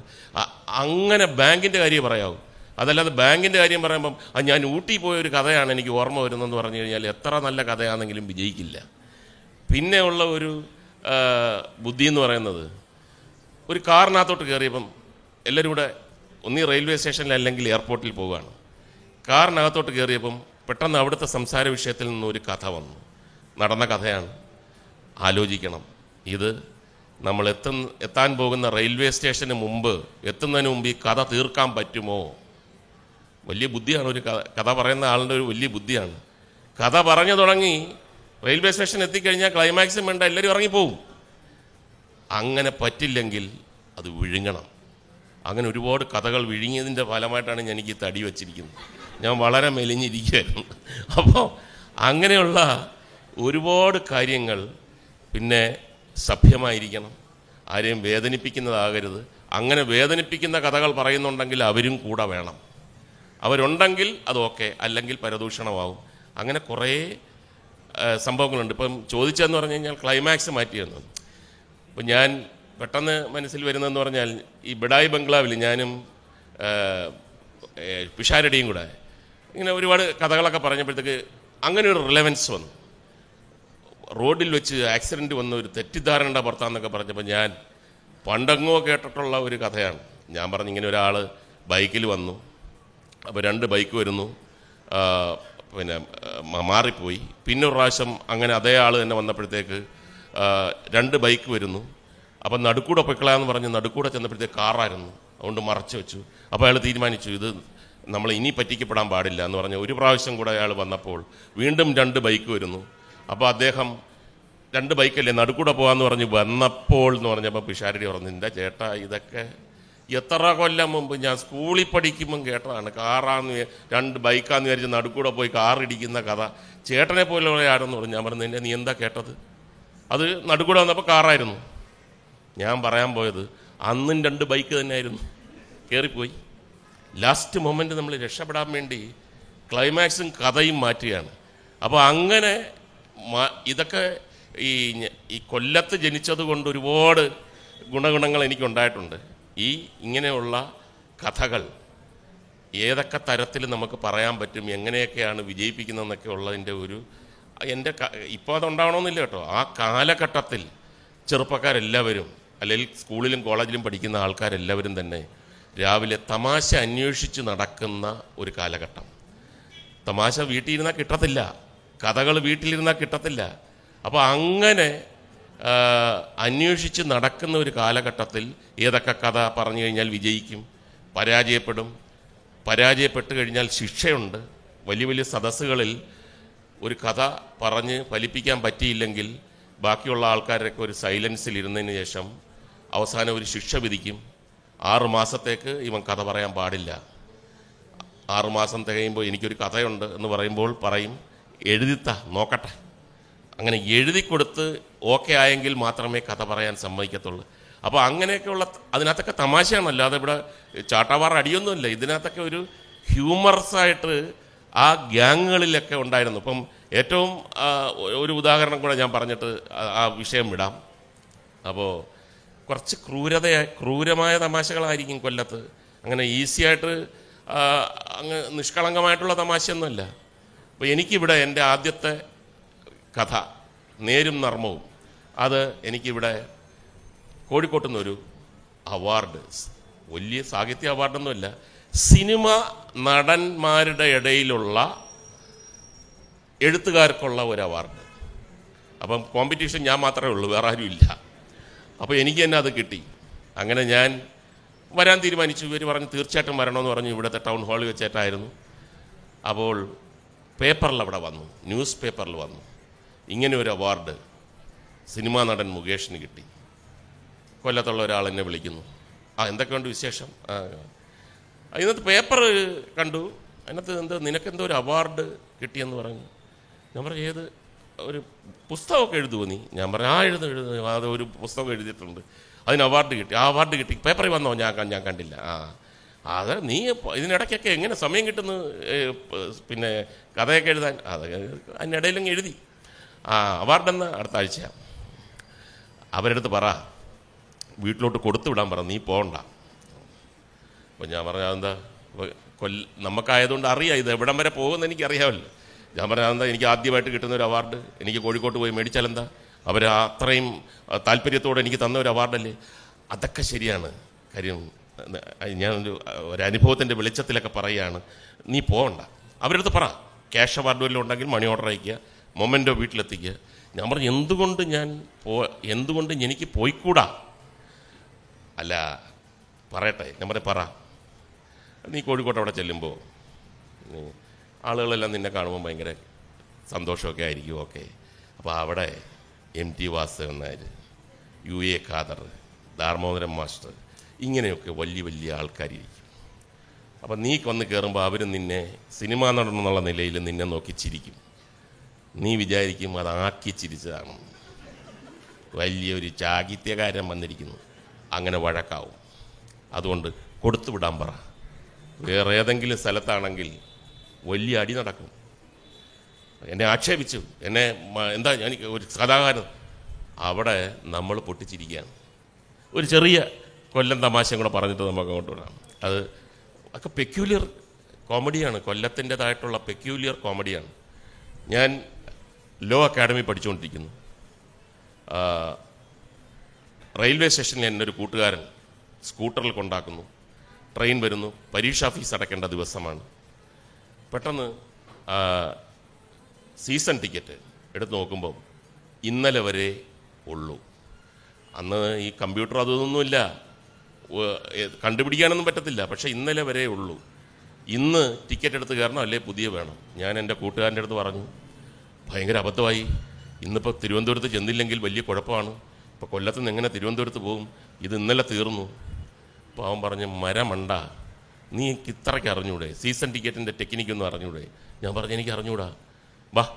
അങ്ങനെ ബാങ്കിന്റെ കാര്യം പറയാവും. അതല്ലാതെ ബാങ്കിന്റെ കാര്യം പറയുമ്പം ഞാൻ ഊട്ടി പോയ ഒരു കഥയാണ് എനിക്ക് ഓർമ്മ വരുന്നതെന്ന് പറഞ്ഞു കഴിഞ്ഞാൽ എത്ര നല്ല കഥയാണെങ്കിലും വിജയിക്കില്ല. പിന്നെ ഉള്ള ഒരു ബുദ്ധി എന്ന് പറയുന്നത് ഒരു കാറിനകത്തോട്ട് കയറിയപ്പം എല്ലാവരും കൂടെ ഒന്നീ റെയിൽവേ സ്റ്റേഷനിൽ അല്ലെങ്കിൽ എയർപോർട്ടിൽ പോവുകയാണ്. കാറിനകത്തോട്ട് കയറിയപ്പം പെട്ടെന്ന് അവിടുത്തെ സംസാര വിഷയത്തിൽ നിന്ന് ഒരു കഥ വന്നു. നടന്ന കഥയാണ്. ആലോചിക്കണം. ഇത് നമ്മൾ എത്തും എത്താൻ പോകുന്ന റെയിൽവേ സ്റ്റേഷന് മുമ്പ് എത്തുന്നതിന് മുമ്പ് ഈ കഥ തീർക്കാൻ പറ്റുമോ? വലിയ ബുദ്ധിയാണ് ഒരു കഥ. കഥ പറയുന്ന ആളുടെ ഒരു വലിയ ബുദ്ധിയാണ്. കഥ പറഞ്ഞു തുടങ്ങി റെയിൽവേ സ്റ്റേഷൻ എത്തിക്കഴിഞ്ഞാൽ ക്ലൈമാക്സും വേണ്ട എല്ലാവരും ഇറങ്ങിപ്പോവും. അങ്ങനെ പറ്റില്ലെങ്കിൽ അത് വിഴുങ്ങണം. അങ്ങനെ ഒരുപാട് കഥകൾ വിഴുങ്ങിയതിന്റെ ഫലമായിട്ടാണ് ഞാൻ എനിക്ക് തടി വച്ചിരിക്കുന്നത്. ഞാൻ വളരെ മെലിഞ്ഞിരിക്കുകയായിരുന്നു. അപ്പോൾ അങ്ങനെയുള്ള ഒരുപാട് കാര്യങ്ങൾ പിന്നെ സഭ്യമായിരിക്കണം. ആരെയും വേദനിപ്പിക്കുന്നതാകരുത്. അങ്ങനെ വേദനിപ്പിക്കുന്ന കഥകൾ പറയുന്നുണ്ടെങ്കിൽ അവരും കൂടെ വേണം. അവരുണ്ടെങ്കിൽ അത് ഓക്കെ അല്ലെങ്കിൽ പരദൂഷണമാവും. അങ്ങനെ കുറേ സംഭവങ്ങളുണ്ട്. ഇപ്പം ചോദിച്ചതെന്ന് പറഞ്ഞു കഴിഞ്ഞാൽ ക്ലൈമാക്സ് മാറ്റിയെന്ന്. അപ്പം ഞാൻ പെട്ടെന്ന് മനസ്സിൽ വരുന്നതെന്ന് പറഞ്ഞാൽ ഈ ബിഡായി ബംഗ്ലാവിൽ ഞാനും പിഷാരടിയും കൂടെ ഇങ്ങനെ ഒരുപാട് കഥകളൊക്കെ പറഞ്ഞപ്പോഴത്തേക്ക് അങ്ങനെ ഒരു റിലവൻസ് വന്നു. റോഡിൽ വെച്ച് ആക്സിഡന്റ് വന്ന ഒരു തെറ്റിദ്ധാരണയുടെ പുറത്താന്നൊക്കെ പറഞ്ഞപ്പോൾ ഞാൻ പണ്ടങ്ങോ കേട്ടിട്ടുള്ള ഒരു കഥയാണ്. ഞാൻ പറഞ്ഞു ഇങ്ങനെ ഒരാൾ ബൈക്കിൽ വന്നു. അപ്പോൾ രണ്ട് ബൈക്ക് വരുന്നു. പിന്നെ മാറിപ്പോയി. പിന്നെ ഒരു പ്രാവശ്യം അങ്ങനെ അതേ ആൾ തന്നെ വന്നപ്പോഴത്തേക്ക് രണ്ട് ബൈക്ക് വരുന്നു. അപ്പം നടുക്കൂടെ പൊയ്ക്കളാന്ന് പറഞ്ഞ് നടുക്കൂടെ ചെന്നപ്പോഴത്തേക്ക് കാറായിരുന്നു. അതുകൊണ്ട് മറച്ചു വെച്ചു. അപ്പോൾ അയാൾ തീരുമാനിച്ചു ഇത് നമ്മൾ ഇനി പറ്റിക്കപ്പെടാൻ പാടില്ല എന്ന് പറഞ്ഞ് ഒരു പ്രാവശ്യം കൂടെ അയാൾ വന്നപ്പോൾ വീണ്ടും രണ്ട് ബൈക്ക് വരുന്നു. അപ്പോൾ അദ്ദേഹം രണ്ട് ബൈക്കല്ലേ നടുക്കൂടെ പോകാന്ന് പറഞ്ഞ് വന്നപ്പോൾ എന്ന് പറഞ്ഞപ്പോൾ പിഷാരടി പറഞ്ഞു എന്റെ ചേട്ടാ ഇതൊക്കെ? എത്ര കൊല്ലം മുമ്പ് ഞാൻ സ്കൂളിൽ പഠിക്കുമ്പം കേട്ടതാണ് കാറാന്ന് രണ്ട് ബൈക്കാന്ന് വിചാരിച്ച് നടുക്കൂടെ പോയി കാറിടിക്കുന്ന കഥ. ചേട്ടനെ പോലെ ആരെന്ന് പറഞ്ഞു ഞാൻ പറഞ്ഞു എന്റെ നീ എന്താ കേട്ടത്? അത് നടുക്കൂടെ വന്നപ്പോൾ കാറായിരുന്നു. ഞാൻ പറയാൻ പോയത് അന്നും രണ്ട് ബൈക്ക് തന്നെയായിരുന്നു. കയറിപ്പോയി ലാസ്റ്റ് മൊമെന്റ് നമ്മൾ രക്ഷപ്പെടാൻ വേണ്ടി ക്ലൈമാക്സും കഥയും മാറ്റുകയാണ്. അപ്പോൾ അങ്ങനെ ഇതൊക്കെ ഈ ഈ കൊല്ലത്ത് ജനിച്ചത് കൊണ്ട് ഒരുപാട് ഗുണഗുണങ്ങൾ എനിക്കുണ്ടായിട്ടുണ്ട്. ഈ ഇങ്ങനെയുള്ള കഥകൾ ഏതൊക്കെ തരത്തിൽ നമുക്ക് പറയാൻ പറ്റും എങ്ങനെയൊക്കെയാണ് വിജയിപ്പിക്കുന്നതെന്നൊക്കെ ഉള്ളതിന്റെ ഒരു എന്റെ ഇപ്പോൾ അതുണ്ടാവണമെന്നില്ല കേട്ടോ. ആ കാലഘട്ടത്തിൽ ചെറുപ്പക്കാരെല്ലാവരും അല്ലെങ്കിൽ സ്കൂളിലും കോളേജിലും പഠിക്കുന്ന ആൾക്കാരെല്ലാവരും തന്നെ രാവിലെ തമാശ അന്വേഷിച്ച് നടക്കുന്ന ഒരു കാലഘട്ടം. തമാശ വീട്ടിൽ ഇരുന്നാൽ കിട്ടത്തില്ല. കഥകൾ വീട്ടിലിരുന്നാൽ കിട്ടത്തില്ല. അപ്പോൾ അങ്ങനെ അന്വേഷിച്ച് നടക്കുന്ന ഒരു കാലഘട്ടത്തിൽ ഏതൊക്കെ കഥ പറഞ്ഞു കഴിഞ്ഞാൽ വിജയിക്കും പരാജയപ്പെടും പരാജയപ്പെട്ട് കഴിഞ്ഞാൽ ശിക്ഷയുണ്ട് വലിയ വലിയ സദസ്സുകളിൽ ഒരു കഥ പറഞ്ഞ് ഫലിപ്പിക്കാൻ പറ്റിയില്ലെങ്കിൽ ബാക്കിയുള്ള ആൾക്കാരൊക്കെ ഒരു സൈലൻസിൽ ഇരുന്നതിന് ശേഷം അവസാനം ഒരു ശിക്ഷ വിധിക്കും. ആറ് മാസത്തേക്ക് ഇവൻ കഥ പറയാൻ പാടില്ല. ആറുമാസം തികയുമ്പോൾ എനിക്കൊരു കഥയുണ്ട് എന്ന് പറയുമ്പോൾ പറയും എഴുതിത്ത നോക്കട്ടെ. അങ്ങനെ എഴുതി കൊടുത്ത് ഓക്കെ ആയെങ്കിൽ മാത്രമേ കഥ പറയാൻ സമ്മതിക്കത്തുള്ളൂ. അപ്പോൾ അങ്ങനെയൊക്കെയുള്ള അതിനകത്തൊക്കെ തമാശയാണ്. അല്ലാതെ ഇവിടെ ചാട്ടാവാർ അടിയൊന്നുമില്ല. ഇതിനകത്തൊക്കെ ഒരു ഹ്യൂമറസ് ആയിട്ട് ആ ഗ്യാങ്ങുകളിലൊക്കെ ഉണ്ടായിരുന്നു. ഇപ്പം ഏറ്റവും ഒരു ഉദാഹരണം കൂടെ ഞാൻ പറഞ്ഞിട്ട് ആ- വിഷയം വിടാം. അപ്പോൾ കുറച്ച് ക്രൂരത ക്രൂരമായ തമാശകളായിരിക്കും കൊല്ലത്ത്. അങ്ങനെ ഈസി ആയിട്ട് അങ്ങ് നിഷ്കളങ്കമായിട്ടുള്ള തമാശയൊന്നുമല്ല. അപ്പോൾ എനിക്കിവിടെ എന്റെ ആദ്യത്തെ കഥ നേരും നർമ്മവും അത് എനിക്കിവിടെ കോഴിക്കോട്ട് നിന്നൊരു അവാർഡ് വലിയ സാഹിത്യ അവാർഡൊന്നുമല്ല സിനിമ നടന്മാരുടെ ഇടയിലുള്ള എഴുത്തുകാർക്കുള്ള ഒരു അവാർഡ്. അപ്പം കോമ്പറ്റീഷൻ ഞാൻ മാത്രമേ ഉള്ളൂ വേറെ ആരും ഇല്ല. അപ്പോൾ എനിക്ക് തന്നെ അത് കിട്ടി. അങ്ങനെ ഞാൻ വരാൻ തീരുമാനിച്ചു. ഇവർ പറഞ്ഞു തീർച്ചയായിട്ടും വരണമെന്ന് പറഞ്ഞു. ഇവിടുത്തെ ടൗൺ ഹാളിൽ വെച്ചേട്ടായിരുന്നു. അപ്പോൾ പേപ്പറിൽ അവിടെ വന്നു. ന്യൂസ് പേപ്പറിൽ വന്നു. ഇങ്ങനെ ഒരു അവാർഡ് സിനിമാ നടൻ മുകേഷിന് കിട്ടി. കൊല്ലത്തുള്ള ഒരാൾ എന്നെ വിളിക്കുന്നു. ആ എന്തൊക്കെയുണ്ട് വിശേഷം? അതിനകത്ത് പേപ്പർ കണ്ടു. അതിനകത്ത് എന്തോ നിനക്കെന്തോ ഒരു അവാർഡ് കിട്ടിയെന്ന് പറഞ്ഞു. ഞാൻ പറഞ്ഞു ഏത്? ഒരു പുസ്തകമൊക്കെ എഴുതുമോ നീ? ഞാൻ പറഞ്ഞു ആ എഴുതും എഴുതും. അത് ഒരു പുസ്തകം എഴുതിയിട്ടുണ്ട്. അതിന് അവാർഡ് കിട്ടി. ആ അവാർഡ് കിട്ടി. പേപ്പറിൽ വന്നോ? ഞാൻ ഞാൻ കണ്ടില്ല. ആ. അത് നീ ഇതിനിടയ്ക്കൊക്കെ എങ്ങനെ സമയം കിട്ടുന്നു? പിന്നെ കഥയൊക്കെ എഴുതാൻ അത് അതിനിടയിലും എഴുതി. ആ അവാർഡെന്ന് അടുത്ത ആഴ്ച. അവരെടുത്ത് പറ. വീട്ടിലോട്ട് കൊടുത്തു വിടാൻ പറ. നീ പോകണ്ട അപ്പം ഞാൻ പറഞ്ഞ എന്താ കൊല്ല നമുക്കായതുകൊണ്ട് അറിയാം. ഇത് എവിടം വരെ പോകുമെന്ന് എനിക്കറിയാമല്ലോ. ഞാൻ പറഞ്ഞ എന്താ എനിക്ക് ആദ്യമായിട്ട് കിട്ടുന്ന ഒരു അവാർഡ്. എനിക്ക് കോഴിക്കോട്ട് പോയി മേടിച്ചാലെന്താ? അവർ അത്രയും താല്പര്യത്തോടെ എനിക്ക് തന്ന ഒരു അവാർഡല്ലേ? അതൊക്കെ ശരിയാണ്. കാര്യം ഏഹ്, ഒരനുഭവത്തിന്റെ വെളിച്ചത്തിലൊക്കെ പറയുകയാണ് നീ പോകണ്ട അവരടുത്ത് പറ. ക്യാഷ് അവാർഡ് വല്ലതും ഉണ്ടെങ്കിൽ മണി ഓർഡർ അയക്കുക മൊമെന്റോ വീട്ടിലെത്തിക്കുക. ഞാൻ പറഞ്ഞു എന്തുകൊണ്ട് ഞാൻ പോ എന്തുകൊണ്ട് എനിക്ക് പോയിക്കൂടാ? അല്ല പറയട്ടെ. ഞാൻ പറഞ്ഞു പറ. നീ കോഴിക്കോട്ട് അവിടെ ചെല്ലുമ്പോൾ ആളുകളെല്ലാം നിന്നെ കാണുമ്പോൾ ഭയങ്കര സന്തോഷമൊക്കെ ആയിരിക്കും ഓക്കെ അപ്പോൾ അവിടെ M T Vasudevan Nair U A Khader Damodaram master ഇങ്ങനെയൊക്കെ വലിയ വലിയ ആൾക്കാരിരിക്കും. അപ്പം നീ വന്ന് കയറുമ്പോൾ അവർ നിന്നെ സിനിമാ നടൻ എന്നുള്ള നിലയിൽ നിന്നെ നോക്കി ചിരിക്കും. നീ വിചാരിക്കും അത് ആക്കി ചിരിച്ചതാണ്. വലിയൊരു ചാകിത്യകാരൻ വന്നിരിക്കുന്നു. അങ്ങനെ വഴക്കാവും. അതുകൊണ്ട് കൊടുത്തു വിടാൻ പറ. വേറെ ഏതെങ്കിലും സ്ഥലത്താണെങ്കിൽ വലിയ അടി നടക്കും. എന്നെ ആക്ഷേപിച്ചു. എന്നെ എന്താ ഞാൻ ഒരു കഥാകാരൻ അവിടെ നമ്മൾ പൊട്ടിച്ചിരിക്കുകയാണ്. ഒരു ചെറിയ കൊല്ലം തമാശയും കൂടെ പറഞ്ഞിട്ട് നമുക്ക് അങ്ങോട്ട് വിടാം. അത് ഒക്കെ പെക്യൂലിയർ കോമഡിയാണ് കൊല്ലത്തിന്റെതായിട്ടുള്ള പെക്യൂലിയർ കോമഡിയാണ് ഞാൻ ലോ അക്കാഡമി പഠിച്ചുകൊണ്ടിരിക്കുന്നു. റെയിൽവേ സ്റ്റേഷനിൽ എന്റെ ഒരു കൂട്ടുകാരൻ സ്കൂട്ടറിൽ കൊണ്ടാക്കുന്നു. ട്രെയിൻ വരുന്നു. പരീക്ഷാ ഫീസ് അടക്കേണ്ട ദിവസമാണ്. പെട്ടെന്ന് സീസൺ ടിക്കറ്റ് എടുത്ത് നോക്കുമ്പോൾ ഇന്നലെ വരെ ഉള്ളൂ. അന്ന് ഈ കമ്പ്യൂട്ടർ അതൊന്നുമില്ല. കണ്ടുപിടിക്കാനൊന്നും പറ്റത്തില്ല. പക്ഷേ ഇന്നലെ വരെ ഉള്ളൂ. ഇന്ന് ടിക്കറ്റ് എടുത്ത് കയറണം അല്ലേ പുതിയ വേണം. ഞാൻ എന്റെ കൂട്ടുകാരന്റെ അടുത്ത് പറഞ്ഞു ഭയങ്കര അബദ്ധമായി. ഇന്നിപ്പോൾ തിരുവനന്തപുരത്ത് ചെന്നില്ലെങ്കിൽ വലിയ കുഴപ്പമാണ്. ഇപ്പോൾ കൊല്ലത്ത് നിന്ന് എങ്ങനെ തിരുവനന്തപുരത്ത് പോകും? ഇത് ഇന്നലെ തീർന്നു. അപ്പോൾ അവൻ പറഞ്ഞ് മരമണ്ട. നീ ഇത്രയ്ക്ക് അറിഞ്ഞൂടെ? സീസൺ ടിക്കറ്റിന്റെ ടെക്നിക്കൊന്നും അറിഞ്ഞൂടെ? ഞാൻ പറഞ്ഞു എനിക്ക് അറിഞ്ഞൂടാ. വാ.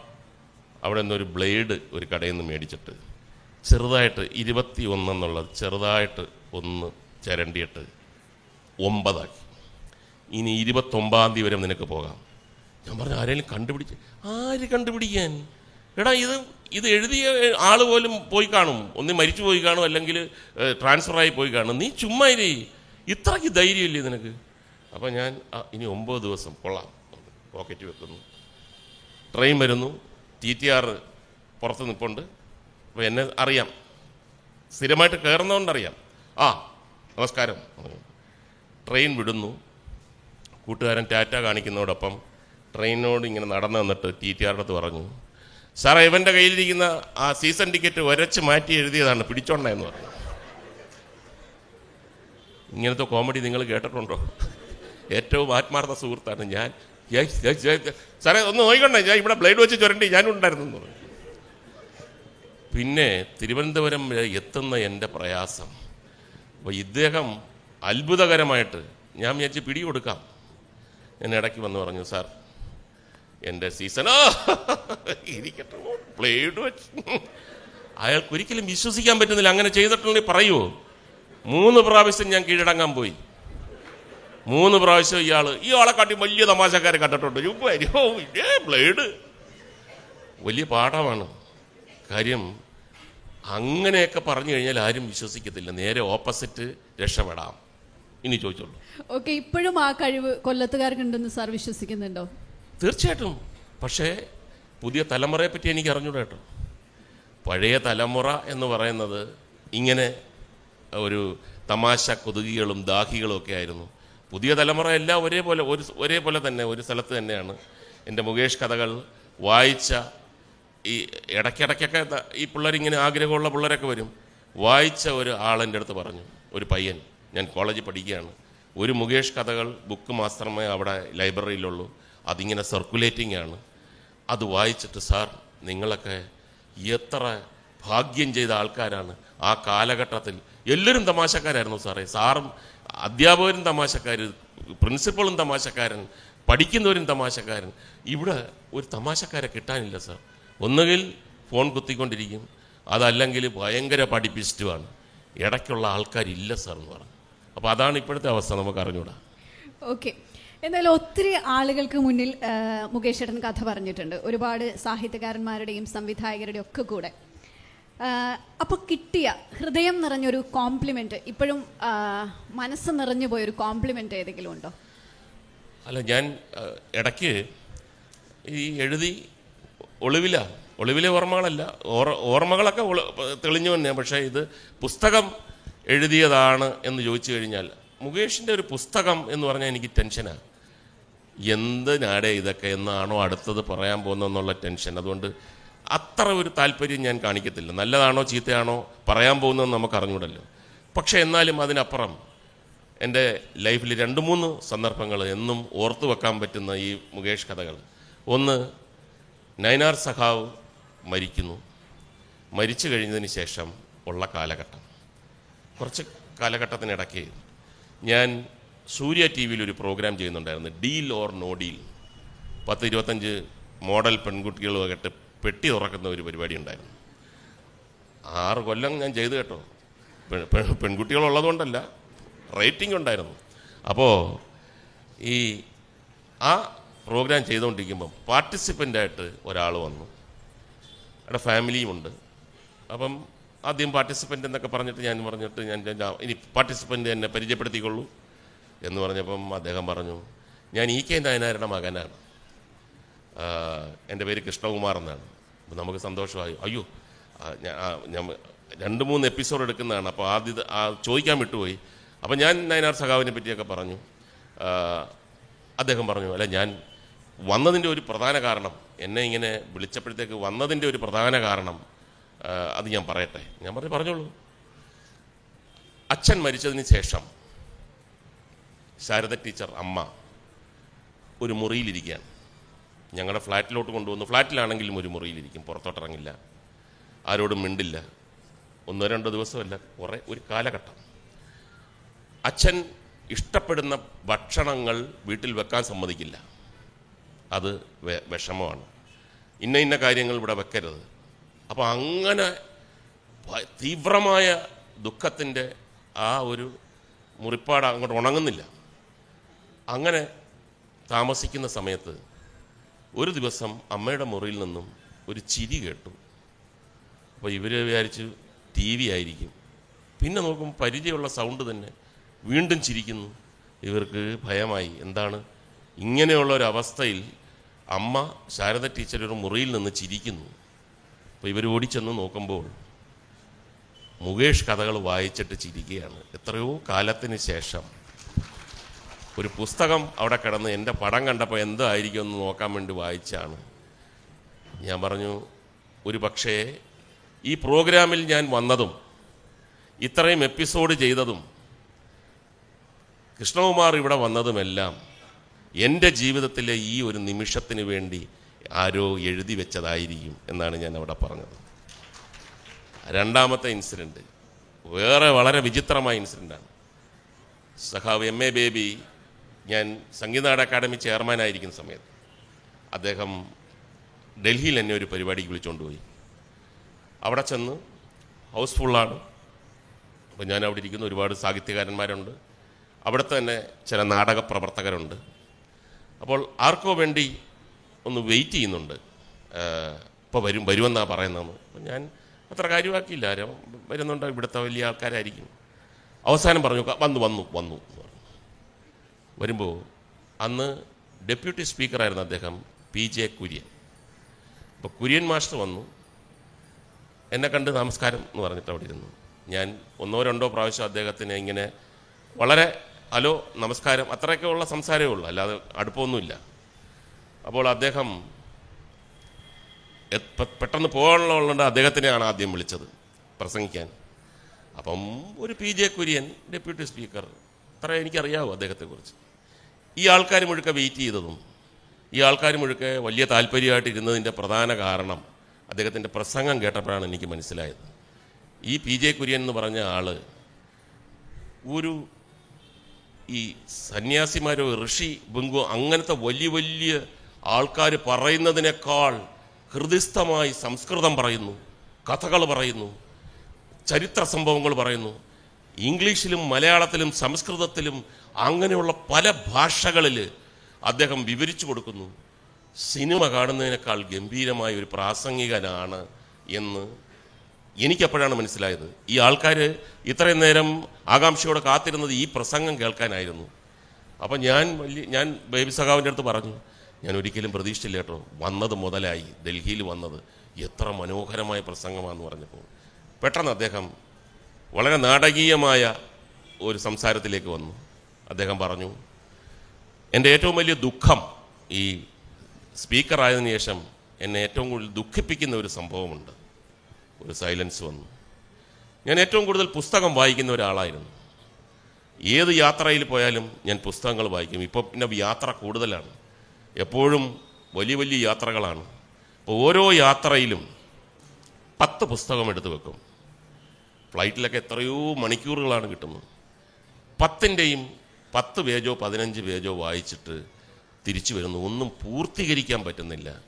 അവിടെ നിന്നൊരു ബ്ലേഡ് ഒരു കടയിൽ നിന്ന് മേടിച്ചിട്ട് ചെറുതായിട്ട് ഇരുപത്തി ഒന്നെന്നുള്ളത് ചെറുതായിട്ട് ഒന്ന് ചിരണ്ടിയിട്ട് ഒമ്പതാക്കി. ഇനി ഇരുപത്തൊമ്പതാം തീയതി വരെ നിനക്ക് പോകാം. ഞാൻ പറഞ്ഞു ആരെങ്കിലും കണ്ടുപിടിച്ച് ആര് കണ്ടുപിടിക്കാൻ? എടാ ഇത് ഇത് എഴുതിയ ആൾ പോലും പോയി കാണും. ഒന്ന് മരിച്ചു പോയി കാണും അല്ലെങ്കിൽ ട്രാൻസ്ഫറായി പോയി കാണും. നീ ചുമ്മാ ഇരി. ഇത്രയ്ക്ക് ധൈര്യമില്ലേ നിനക്ക്? അപ്പോൾ ഞാൻ ഇനി ഒമ്പത് ദിവസം കൊള്ളാം. പോക്കറ്റ് വെക്കുന്നു. ട്രെയിൻ വരുന്നു. ടി ടി ആർ പുറത്ത് നിൽപ്പുണ്ട് അപ്പോൾ എന്നെ അറിയാം. സ്ഥിരമായിട്ട് കയറുന്നതുകൊണ്ടറിയാം ആ നമസ്കാരം. ട്രെയിൻ വിടുന്നു. കൂട്ടുകാരൻ ടാറ്റ കാണിക്കുന്നതോടൊപ്പം ട്രെയിനിനോട് ഇങ്ങനെ നടന്നു വന്നിട്ട് ടി ടി ആറിന്റെ അടുത്ത് പറഞ്ഞു സാറേ ഇവന്റെ കയ്യിലിരിക്കുന്ന ആ സീസൺ ടിക്കറ്റ് ഒരച്ച് മാറ്റി എഴുതിയതാണ് പിടിച്ചോണ്ടെന്ന് പറഞ്ഞു. ഇങ്ങനത്തെ കോമഡി നിങ്ങൾ കേട്ടിട്ടുണ്ടോ? ഏറ്റവും ആത്മാർത്ഥ സുഹൃത്താണ് ഞാൻ. സാറേ ഒന്ന് നോക്കിക്കോണ്ടേ ഞാൻ ഇവിടെ ബ്ലേഡ് വെച്ച് ചുരണ്ടി ഞാനും ഉണ്ടായിരുന്നു പിന്നെ തിരുവനന്തപുരം എത്തുന്ന എന്റെ പ്രയാസം. അപ്പോൾ ഇദ്ദേഹം അത്ഭുതകരമായിട്ട് ഞാൻ വിചാരിച്ച് പിടി കൊടുക്കാം ഞാൻ ഇടയ്ക്ക് വന്ന് പറഞ്ഞു സാർ എന്റെ സീസണോ ഇരിക്കട്ടെ പ്ലേഡ് വെച്ച്. അയാൾക്ക് ഒരിക്കലും വിശ്വസിക്കാൻ പറ്റുന്നില്ല. അങ്ങനെ ചെയ്തിട്ടുണ്ടെങ്കിൽ പറയുമോ മൂന്ന് പ്രാവശ്യം ഞാൻ കീഴടങ്ങാൻ പോയി. മൂന്ന് പ്രാവശ്യം ഇയാൾ ഇയാളെ കാട്ടി വലിയ തമാശക്കാരെ കണ്ടിട്ടുണ്ട്. ബ്ലേഡ് വലിയ പാഠമാണ്. കാര്യം അങ്ങനെയൊക്കെ പറഞ്ഞു കഴിഞ്ഞാൽ ആരും വിശ്വസിക്കത്തില്ല. നേരെ ഓപ്പോസിറ്റ് രക്ഷപ്പെടാം. ഇനി ചോദിച്ചോളൂ. ഓക്കെ ഇപ്പോഴും ആ കഴിവ് കൊല്ലത്തുകാർക്കുണ്ടെന്ന് സാർ വിശ്വസിക്കുന്നുണ്ടോ? തീർച്ചയായിട്ടും. പക്ഷേ പുതിയ തലമുറയെ പറ്റി എനിക്ക് അറിഞ്ഞൂടാ കേട്ടോ. പഴയ തലമുറ എന്ന് പറയുന്നത് ഇങ്ങനെ ഒരു തമാശ കൊതുകികളും ദാഹികളും ഒക്കെ ആയിരുന്നു. പുതിയ തലമുറ എല്ലാം ഒരേപോലെ ഒരു ഒരേപോലെ തന്നെ ഒരു സ്ഥലത്ത് തന്നെയാണ്. എന്റെ മുകേഷ് കഥകൾ വായിച്ച ഈ ഇടയ്ക്കിടയ്ക്കൊക്കെ ഈ പിള്ളേരിങ്ങനെ ആഗ്രഹമുള്ള പിള്ളേരൊക്കെ വരും. വായിച്ച ഒരു ആളെന്റെ അടുത്ത് പറഞ്ഞു ഒരു പയ്യൻ ഞാൻ കോളേജിൽ പഠിക്കുകയാണ്. ഒരു മുകേഷ് കഥകൾ ബുക്ക് മാത്രമേ അവിടെ ലൈബ്രറിയിലുള്ളൂ. അതിങ്ങനെ സർക്കുലേറ്റിംഗ് ആണ്. അത് വായിച്ചിട്ട് സാർ നിങ്ങളൊക്കെ എത്ര ഭാഗ്യം ചെയ്ത ആൾക്കാരാണ്. ആ കാലഘട്ടത്തിൽ എല്ലാവരും തമാശക്കാരായിരുന്നു സാറേ. സാറും അധ്യാപകരും തമാശക്കാർ പ്രിൻസിപ്പളും തമാശക്കാരൻ പഠിക്കുന്നവരും തമാശക്കാരൻ. ഇവിടെ ഒരു തമാശക്കാരെ കിട്ടാനില്ല സാർ. ഒന്നുകിൽ ഫോൺ കുത്തിക്കൊണ്ടിരിക്കും അതല്ലെങ്കിൽ ഭയങ്കര പഠിപ്പിസ്റ്റുമാണ് ഇടയ്ക്കുള്ള ആൾക്കാരില്ല സാർ എന്ന് പറഞ്ഞു. അപ്പോൾ അതാണ് ഇപ്പോഴത്തെ അവസ്ഥ നമുക്ക് അറിഞ്ഞൂടാ. ഓക്കെ. എന്തായാലും ഒത്തിരി ആളുകൾക്ക് മുന്നിൽ മുകേഷ് ഏട്ടൻ കഥ പറഞ്ഞിട്ടുണ്ട്. ഒരുപാട് സാഹിത്യകാരന്മാരുടെയും സംവിധായകരുടെയും ഒക്കെ കൂടെ. അപ്പോൾ കിട്ടിയ ഹൃദയം നിറഞ്ഞൊരു കോംപ്ലിമെന്റ് ഇപ്പോഴും മനസ്സ് നിറഞ്ഞു പോയൊരു കോംപ്ലിമെന്റ് ഏതെങ്കിലും ഉണ്ടോ? അല്ല ഞാൻ ഇടയ്ക്ക് ഈ എഴുതി ഒളിവില. ഒളിവിലെ ഓർമ്മകളല്ല. ഓർ ഓർമ്മകളൊക്കെ തെളിഞ്ഞു തന്നെയാണ് പക്ഷേ ഇത് പുസ്തകം എഴുതിയതാണ് എന്ന് ചോദിച്ചു കഴിഞ്ഞാൽ മുകേഷിന്റെ ഒരു പുസ്തകം എന്ന് പറഞ്ഞാൽ എനിക്ക് ടെൻഷനാണ് എന്തിനാടെ ഇതൊക്കെ? എന്നാണോ അടുത്തത് പറയാൻ പോകുന്നതെന്നുള്ള ടെൻഷൻ. അതുകൊണ്ട് അത്ര ഒരു താല്പര്യം ഞാൻ കാണിക്കത്തില്ല. നല്ലതാണോ ചീത്തയാണോ പറയാൻ പോകുന്നതെന്ന് നമുക്ക് അറിഞ്ഞൂടല്ലോ പക്ഷേ എന്നാലും അതിനപ്പുറം എന്റെ ലൈഫിൽ രണ്ട് മൂന്ന് സന്ദർഭങ്ങൾ എന്നും ഓർത്തു വെക്കാൻ പറ്റുന്ന ഈ മുകേഷ് കഥകൾ. ഒന്ന് നയനാർ സഖാവ് മരിക്കുന്നു. മരിച്ചു കഴിഞ്ഞതിന് ശേഷം ഉള്ള കാലഘട്ടം. കുറച്ച് കാലഘട്ടത്തിനിടയ്ക്ക് ഞാൻ സൂര്യ ടി വിയിൽ ഒരു പ്രോഗ്രാം ചെയ്യുന്നുണ്ടായിരുന്നു. Deal or no deal. പത്ത് ഇരുപത്തഞ്ച് മോഡൽ പെൺകുട്ടികളുമായിട്ട് പെട്ടി തുറക്കുന്ന ഒരു പരിപാടി ഉണ്ടായിരുന്നു. ആറ് കൊല്ലം ഞാൻ ചെയ്തു കേട്ടോ. പെൺകുട്ടികളുള്ളതുകൊണ്ടല്ല റേറ്റിംഗ് ഉണ്ടായിരുന്നു. അപ്പോൾ ഈ ആ പ്രോഗ്രാം ചെയ്തുകൊണ്ടിരിക്കുമ്പം പാർട്ടിസിപ്പന്റായിട്ട് ഒരാൾ വന്നു. അവിടെ ഫാമിലിയുമുണ്ട്. അപ്പം ആദ്യം പാർട്ടിസിപ്പന്റ് എന്നൊക്കെ പറഞ്ഞിട്ട് ഞാൻ പറഞ്ഞിട്ട് ഞാൻ ഇനി പാർട്ടിസിപ്പന്റ് എന്നെ പരിചയപ്പെടുത്തിക്കൊള്ളൂ എന്ന് പറഞ്ഞപ്പം അദ്ദേഹം പറഞ്ഞു ഞാൻ ഇ കെ നായനാരുടെ മകനാണ്. എന്റെ പേര് കൃഷ്ണകുമാർ എന്നാണ്. അപ്പം നമുക്ക് സന്തോഷമായി. അയ്യോ ഞാൻ രണ്ട് മൂന്ന് എപ്പിസോഡ് എടുക്കുന്നതാണ്. അപ്പോൾ ആദ്യം ആ ചോദിക്കാൻ വിട്ടുപോയി. അപ്പം ഞാൻ നയനാർ സഖാവിനെ പറ്റിയൊക്കെ പറഞ്ഞു. അദ്ദേഹം പറഞ്ഞു അല്ല ഞാൻ വന്നതിന്റെ ഒരു പ്രധാന കാരണം എന്നെ ഇങ്ങനെ വിളിച്ചപ്പോഴത്തേക്ക് വന്നതിന്റെ ഒരു പ്രധാന കാരണം അത് ഞാൻ പറയട്ടെ. ഞാൻ പറഞ്ഞു പറഞ്ഞോളൂ. അച്ഛൻ മരിച്ചതിന് ശേഷം ശാരദ ടീച്ചർ അമ്മ ഒരു മുറിയിലിരിക്കുകയാണ്. ഞങ്ങളുടെ ഫ്ലാറ്റിലോട്ട് കൊണ്ടുവന്നു. ഫ്ലാറ്റിലാണെങ്കിലും ഒരു മുറിയിലിരിക്കും. പുറത്തോട്ടിറങ്ങില്ല. ആരോടും മിണ്ടില്ല. ഒന്നോ രണ്ടോ ദിവസമല്ല. കുറേ ഒരു കാലഘട്ടം. അച്ഛൻ ഇഷ്ടപ്പെടുന്ന ഭക്ഷണങ്ങൾ വീട്ടിൽ വെക്കാൻ സമ്മതിക്കില്ല. അത് വിഷമമാണ്. ഇന്ന ഇന്ന കാര്യങ്ങൾ ഇവിടെ വെക്കരുത്. അപ്പോൾ അങ്ങനെ തീവ്രമായ ദുഃഖത്തിന്റെ ആ ഒരു മുറിപ്പാട് അങ്ങോട്ട് ഉണങ്ങുന്നില്ല. അങ്ങനെ താമസിക്കുന്ന സമയത്ത് ഒരു ദിവസം അമ്മയുടെ മുറിയിൽ നിന്നും ഒരു ചിരി കേട്ടു. അപ്പോൾ ഇവർ വിചാരിച്ചു ടി വി ആയിരിക്കും. പിന്നെ നോക്കുമ്പോൾ പരിചയമുള്ള സൗണ്ട് തന്നെ വീണ്ടും ചിരിക്കുന്നു. ഇവർക്ക് ഭയമായി. എന്താണ്? ഇങ്ങനെയുള്ള ഒരു അവസ്ഥയിൽ അമ്മ ശാരദ ടീച്ചർ ഒരു മുറിയിൽ നിന്ന് ചിരിക്കുന്നു. അപ്പോൾ ഇവർ ഓടിച്ചെന്ന് നോക്കുമ്പോൾ മുകേഷ് കഥകൾ വായിച്ചിട്ട് ചിരിക്കുകയാണ്. എത്രയോ കാലത്തിന് ശേഷം ഒരു പുസ്തകം അവിടെ കിടന്ന് എന്റെ പടം കണ്ടപ്പോൾ എന്തായിരിക്കും എന്ന് നോക്കാൻ വേണ്ടി വായിച്ചാണ്. ഞാൻ പറഞ്ഞു ഒരു പക്ഷേ ഈ പ്രോഗ്രാമിൽ ഞാൻ വന്നതും ഇത്രയും എപ്പിസോഡ് ചെയ്തതും കൃഷ്ണകുമാർ ഇവിടെ വന്നതുമെല്ലാം എന്റെ ജീവിതത്തിലെ ഈ ഒരു നിമിഷത്തിന് വേണ്ടി ആരോ എഴുതി വെച്ചതായിരിക്കും എന്നാണ് ഞാൻ അവിടെ പറഞ്ഞത്. രണ്ടാമത്തെ ഇൻസിഡന്റ് വേറെ വളരെ വിചിത്രമായ ഇൻസിഡന്റാണ് സഖാവ് എം എ ബേബി ഞാൻ സംഗീതനാട് അക്കാദമി ചെയർമാനായിരിക്കുന്ന സമയത്ത് അദ്ദേഹം ഡൽഹിയിൽ എന്നെ ഒരു പരിപാടിക്ക് വിളിച്ചുകൊണ്ട് പോയി. അവിടെ ചെന്ന് ഹൗസ്ഫുള്ളാണ് അപ്പോൾ ഞാൻ അവിടെ ഇരിക്കുന്ന ഒരുപാട് സാഹിത്യകാരന്മാരുണ്ട്. അവിടുത്തെ തന്നെ ചില നാടക പ്രവർത്തകരുണ്ട്. അപ്പോൾ ആർക്കോ വേണ്ടി ഒന്ന് വെയിറ്റ് ചെയ്യുന്നുണ്ട്. ഇപ്പോൾ വരും വരുമെന്നാണ് പറയുന്നതെന്ന്. അപ്പോൾ ഞാൻ അത്ര കാര്യമാക്കിയില്ല. ആരും വരുന്നുണ്ട്? ഇവിടുത്തെ വലിയ ആൾക്കാരായിരിക്കും. അവസാനം പറഞ്ഞു വന്നു വന്നു വന്നു. വരുമ്പോൾ അന്ന് ഡെപ്യൂട്ടി സ്പീക്കറായിരുന്നു അദ്ദേഹം പി ജെ കുര്യൻ. അപ്പോൾ കുര്യൻ മാസ്റ്റർ വന്നു. എന്നെ കണ്ട് നമസ്കാരം എന്ന് പറഞ്ഞിട്ട് അവിടെ ഇരുന്നു. ഞാൻ ഒന്നോ രണ്ടോ പ്രാവശ്യം അദ്ദേഹത്തിന് ഇങ്ങനെ വളരെ ഹലോ നമസ്കാരം. അത്രയൊക്കെ ഉള്ള സംസാരമേ ഉള്ളൂ. അല്ലാതെ അടുപ്പമൊന്നുമില്ല. അപ്പോൾ അദ്ദേഹം പെട്ടെന്ന് പോകാനുള്ളതുകൊണ്ട് അദ്ദേഹത്തിനെയാണ് ആദ്യം വിളിച്ചത് പ്രസംഗിക്കാൻ. അപ്പം ഒരു P J Kurien deputy speaker അത്ര എനിക്കറിയാവൂ അദ്ദേഹത്തെക്കുറിച്ച്. ഈ ആൾക്കാർ മുഴുക്കെ വെയിറ്റ് ചെയ്തതും ഈ ആൾക്കാർ മുഴുക്കെ വലിയ താല്പര്യമായിട്ട് ഇരുന്നതിന്റെ പ്രധാന കാരണം അദ്ദേഹത്തിന്റെ പ്രസംഗം കേട്ടപ്പോഴാണ് എനിക്ക് മനസ്സിലായത്. ഈ പി ജെ കുര്യൻ എന്ന് പറഞ്ഞ ആൾ ഒരു ഈ സന്യാസിമാരോ ഋഷി ബുങ്കോ അങ്ങനത്തെ വലിയ വലിയ ആൾക്കാർ പറയുന്നതിനേക്കാൾ ഹൃദയസ്ഥമായി സംസ്കൃതം പറയുന്നു കഥകൾ പറയുന്നു ചരിത്ര സംഭവങ്ങൾ പറയുന്നു. ഇംഗ്ലീഷിലും മലയാളത്തിലും സംസ്കൃതത്തിലും അങ്ങനെയുള്ള പല ഭാഷകളിൽ അദ്ദേഹം വിവരിച്ചു കൊടുക്കുന്നു. സിനിമ കാണുന്നതിനേക്കാൾ ഗംഭീരമായ ഒരു പ്രാസംഗികനാണ് എന്ന് എനിക്കപ്പോഴാണ് മനസ്സിലായത്. ഈ ആൾക്കാർ ഇത്രയും നേരം ആകാംക്ഷയോടെ കാത്തിരുന്നത് ഈ പ്രസംഗം കേൾക്കാനായിരുന്നു. അപ്പം ഞാൻ വലിയ ഞാൻ ബേബി സഖാവിന്റെ അടുത്ത് പറഞ്ഞു ഞാൻ ഒരിക്കലും പ്രതീക്ഷിച്ചില്ല കേട്ടോ. വന്നത് മുതലായി. ഡൽഹിയിൽ വന്നത്. എത്ര മനോഹരമായ പ്രസംഗമാണെന്ന് പറഞ്ഞപ്പോൾ. പെട്ടെന്ന് അദ്ദേഹം വളരെ നാടകീയമായ ഒരു സംസാരത്തിലേക്ക് വന്നു. അദ്ദേഹം പറഞ്ഞു എന്റെ ഏറ്റവും വലിയ ദുഃഖം ഈ സ്പീക്കറായതിനു ശേഷം എന്നെ ഏറ്റവും കൂടുതൽ ദുഃഖിപ്പിക്കുന്ന ഒരു സംഭവമുണ്ട്. ഒരു സൈലൻസ് വന്നു. ഞാൻ ഏറ്റവും കൂടുതൽ പുസ്തകം വായിക്കുന്ന ഒരാളായിരുന്നു. ഏത് യാത്രയിൽ പോയാലും ഞാൻ പുസ്തകങ്ങൾ വായിക്കും. ഇപ്പോൾ പിന്നെ യാത്ര കൂടുതലാണ്. എപ്പോഴും വലിയ വലിയ യാത്രകളാണ്. അപ്പോൾ ഓരോ യാത്രയിലും പത്ത് പുസ്തകം എടുത്ത് വെക്കും. ഫ്ലൈറ്റിലൊക്കെ എത്രയോ മണിക്കൂറുകളാണ് കിട്ടുന്നത്. പത്തിന്റെയും പത്ത് പേജോ പതിനഞ്ച് പേജോ വായിച്ചിട്ട് തിരിച്ചു വരുന്നു. ഒന്നും പൂർത്തീകരിക്കാൻ പറ്റുന്നില്ല.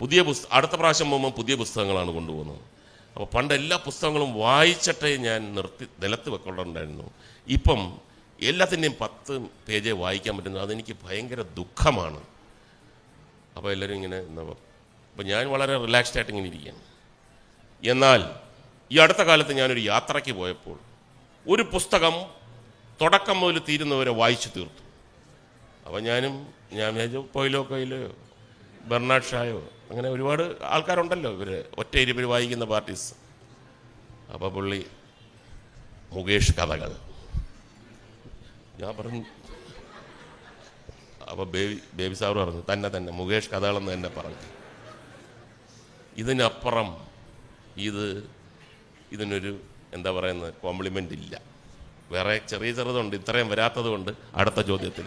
പുതിയ പുസ്ത അടുത്ത പ്രാവശ്യം പോകുമ്പോൾ പുതിയ പുസ്തകങ്ങളാണ് കൊണ്ടുപോകുന്നത്. അപ്പോൾ പണ്ട് എല്ലാ പുസ്തകങ്ങളും വായിച്ചിട്ടേ ഞാൻ നിർത്തി നിലത്ത് വെക്കൊണ്ടുണ്ടായിരുന്നു ഇപ്പം എല്ലാത്തിന്റെയും പത്ത് പേജേ വായിക്കാൻ പറ്റുന്നു അതെനിക്ക് ഭയങ്കര ദുഃഖമാണ്. അപ്പോൾ എല്ലാവരും ഇങ്ങനെ അപ്പോൾ ഞാൻ വളരെ റിലാക്സ്ഡ് ആയിട്ട് ഇങ്ങനെ ഇരിക്കുകയാണ്. എന്നാൽ ഈ അടുത്ത കാലത്ത് ഞാനൊരു യാത്രയ്ക്ക് പോയപ്പോൾ ഒരു പുസ്തകം തുടക്കം മുതൽ തീരുന്നവരെ വായിച്ചു തീർത്തു. അപ്പോൾ ഞാനും ഞാൻ വിചാരിച്ചു പോയിലോ കൊയിലോ ബെർണാഡ് ഷായോ അങ്ങനെ ഒരുപാട് ആൾക്കാരുണ്ടല്ലോ ഇവർ ഒറ്റ ഇരുപ്പിൽ വായിക്കുന്ന പാർട്ടീസ്. അപ്പോൾ പുള്ളി മുകേഷ് കഥകൾ. ഞാൻ പറഞ്ഞു അപ്പോൾ ബേബി ബേബി സാർ പറഞ്ഞു തന്നെ തന്നെ മുകേഷ് കഥകളെന്ന് തന്നെ പറഞ്ഞു. ഇതിനപ്പുറം ഇത് ഇതിനൊരു എന്താ പറയുന്നത് കോംപ്ലിമെന്റ് ഇല്ല. വേറെ ചെറിയ ചെറുതുണ്ട് ഇത്രയും വരാത്തത് കൊണ്ട് അടുത്ത ചോദ്യത്തിൽ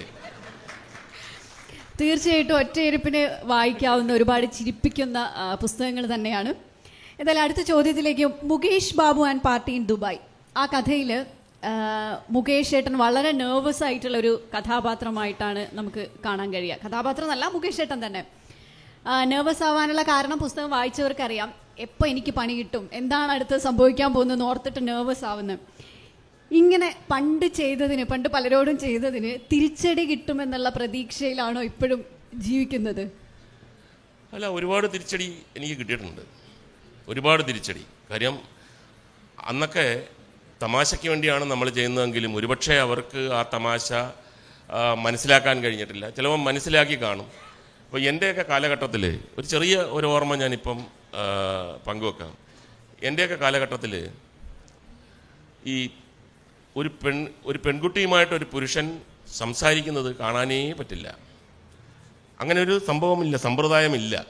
തീർച്ചയായിട്ടും ഒറ്റയിരുപ്പിന് വായിക്കാവുന്ന ഒരുപാട് ചിരിപ്പിക്കുന്ന പുസ്തകങ്ങൾ തന്നെയാണ്. എന്തായാലും അടുത്ത ചോദ്യത്തിലേക്ക് Mukesh Babu and party in Dubai. ആ കഥയിൽ മുകേഷ് ഏട്ടൻ വളരെ നെർവസ് ആയിട്ടുള്ള ഒരു കഥാപാത്രമായിട്ടാണ് നമുക്ക് കാണാൻ കഴിയുക. കഥാപാത്രം എന്നല്ല മുകേഷ് ഏട്ടൻ തന്നെ. നെർവസ് ആവാനുള്ള കാരണം പുസ്തകം വായിച്ചവർക്കറിയാം. എപ്പോൾ എനിക്ക് പണി കിട്ടും? എന്താണ് അടുത്ത് സംഭവിക്കാൻ പോകുന്നത് ഓർത്തിട്ട് നെർവസ് ആവുന്നത്. ഇങ്ങനെ പണ്ട് ചെയ്തതിന് പണ്ട് പലരോടും ചെയ്തതിന് തിരിച്ചടി കിട്ടുമെന്നുള്ള പ്രതീക്ഷയിലാണോ ഇപ്പോഴും ജീവിക്കുന്നത്? അല്ല ഒരുപാട് തിരിച്ചടി എനിക്ക് കിട്ടിയിട്ടുണ്ട്. ഒരുപാട് തിരിച്ചടി. കാര്യം അന്നൊക്കെ തമാശയ്ക്ക് വേണ്ടിയാണ് നമ്മൾ ചെയ്യുന്നതെങ്കിലും ഒരുപക്ഷെ അവർക്ക് ആ തമാശ മനസ്സിലാക്കാൻ കഴിഞ്ഞിട്ടില്ല. ചിലപ്പോൾ മനസ്സിലാക്കി കാണും. അപ്പോൾ എന്റെയൊക്കെ കാലഘട്ടത്തിൽ ഒരു ചെറിയ ഒരു ഓർമ്മ ഞാനിപ്പം പങ്കുവെക്കാം. എന്റെയൊക്കെ കാലഘട്ടത്തിൽ ഈ ഒരു പെൺ ഒരു പെൺകുട്ടിയുമായിട്ട് ഒരു പുരുഷൻ സംസാരിക്കുന്നത് കാണാനേ പറ്റില്ല. അങ്ങനെ ഒരു സംഭവമില്ല സമ്പ്രദായമില്ല.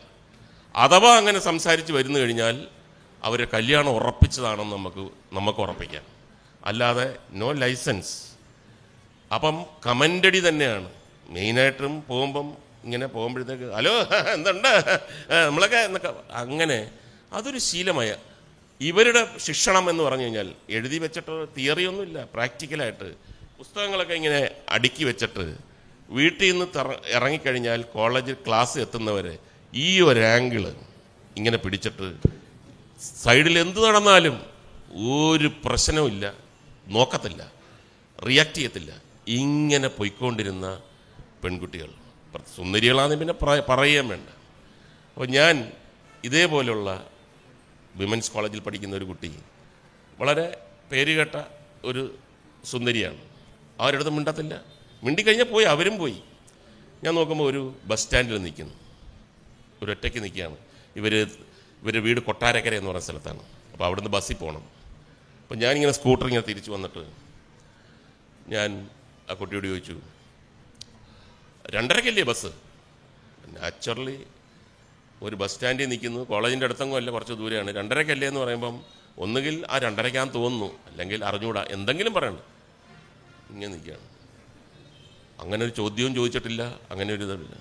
അഥവാ അങ്ങനെ സംസാരിച്ച് വരുന്നു കഴിഞ്ഞാൽ അവരെ കല്യാണം ഉറപ്പിച്ചതാണെന്ന് നമുക്ക് നമുക്ക് ഉറപ്പിക്കാം. അല്ലാതെ നോ ലൈസൻസ് അപ്പം കമന്റടി തന്നെയാണ്. മെയിനായിട്ടും പോകുമ്പം ഇങ്ങനെ പോകുമ്പോഴത്തേക്ക് ഹലോ എന്തുണ്ട്? നമ്മളൊക്കെ എന്നൊക്കെ അങ്ങനെ അതൊരു ശീലമായ ഇവരുടെ ശിക്ഷണം എന്ന് പറഞ്ഞു കഴിഞ്ഞാൽ എഴുതി വെച്ചിട്ട് തിയറിയൊന്നുമില്ല പ്രാക്ടിക്കലായിട്ട്. പുസ്തകങ്ങളൊക്കെ ഇങ്ങനെ അടുക്കി വെച്ചിട്ട് വീട്ടിൽ നിന്ന് ഇറങ്ങിക്കഴിഞ്ഞാൽ കോളേജിൽ ക്ലാസ് എത്തുന്നവരെ ഈ ഒരു ആംഗിൾ ഇങ്ങനെ പിടിച്ചിട്ട് സൈഡിൽ എന്ത് നടന്നാലും ഒരു പ്രശ്നവുമില്ല നോക്കത്തില്ല റിയാക്ട് ചെയ്യത്തില്ല. ഇങ്ങനെ പൊയ്ക്കൊണ്ടിരുന്ന പെൺകുട്ടികൾ. സുന്ദരികളാണെന്ന് പിന്നെ പറയാൻ വേണ്ട. അപ്പോൾ ഞാൻ ഇതേപോലുള്ള വിമൻസ് കോളേജിൽ പഠിക്കുന്ന ഒരു കുട്ടി. വളരെ പേരുകേട്ട ഒരു സുന്ദരിയാണ്. അവരടുത്ത് മിണ്ടത്തില്ല. മിണ്ടിക്കഴിഞ്ഞാൽ പോയി അവരും പോയി. ഞാൻ നോക്കുമ്പോൾ ഒരു ബസ് സ്റ്റാൻഡിൽ നിൽക്കുന്നു ഒരു ഒറ്റയ്ക്ക് നിൽക്കുകയാണ്. ഇവർ ഇവരുടെ വീട് കൊട്ടാരക്കര എന്ന് പറയുന്ന സ്ഥലത്താണ്. അപ്പോൾ അവിടുന്ന് ബസ്സിൽ പോകണം അപ്പോൾ ഞാനിങ്ങനെ സ്കൂട്ടർ ഇങ്ങനെ തിരിച്ചു വന്നിട്ട് ഞാൻ ആ കുട്ടിയോട് ചോദിച്ചു രണ്ടരക്കല്ലേ ബസ്? നാച്ചുറലി ഒരു ബസ് സ്റ്റാൻഡിൽ നിൽക്കുന്നു. കോളേജിന്റെ അടുത്തെങ്കിലും അല്ല കുറച്ച് ദൂരെയാണ്. രണ്ടരക്കല്ലേ എന്ന് പറയുമ്പം ഒന്നുകിൽ ആ രണ്ടരയ്ക്കാൻ തോന്നുന്നു. അല്ലെങ്കിൽ അറിഞ്ഞൂടാ. എന്തെങ്കിലും പറയണം. ഇങ്ങനെ നിൽക്കുകയാണ്. അങ്ങനെ ഒരു ചോദ്യവും ചോദിച്ചിട്ടില്ല. അങ്ങനെ ഒരു ഇതല്ല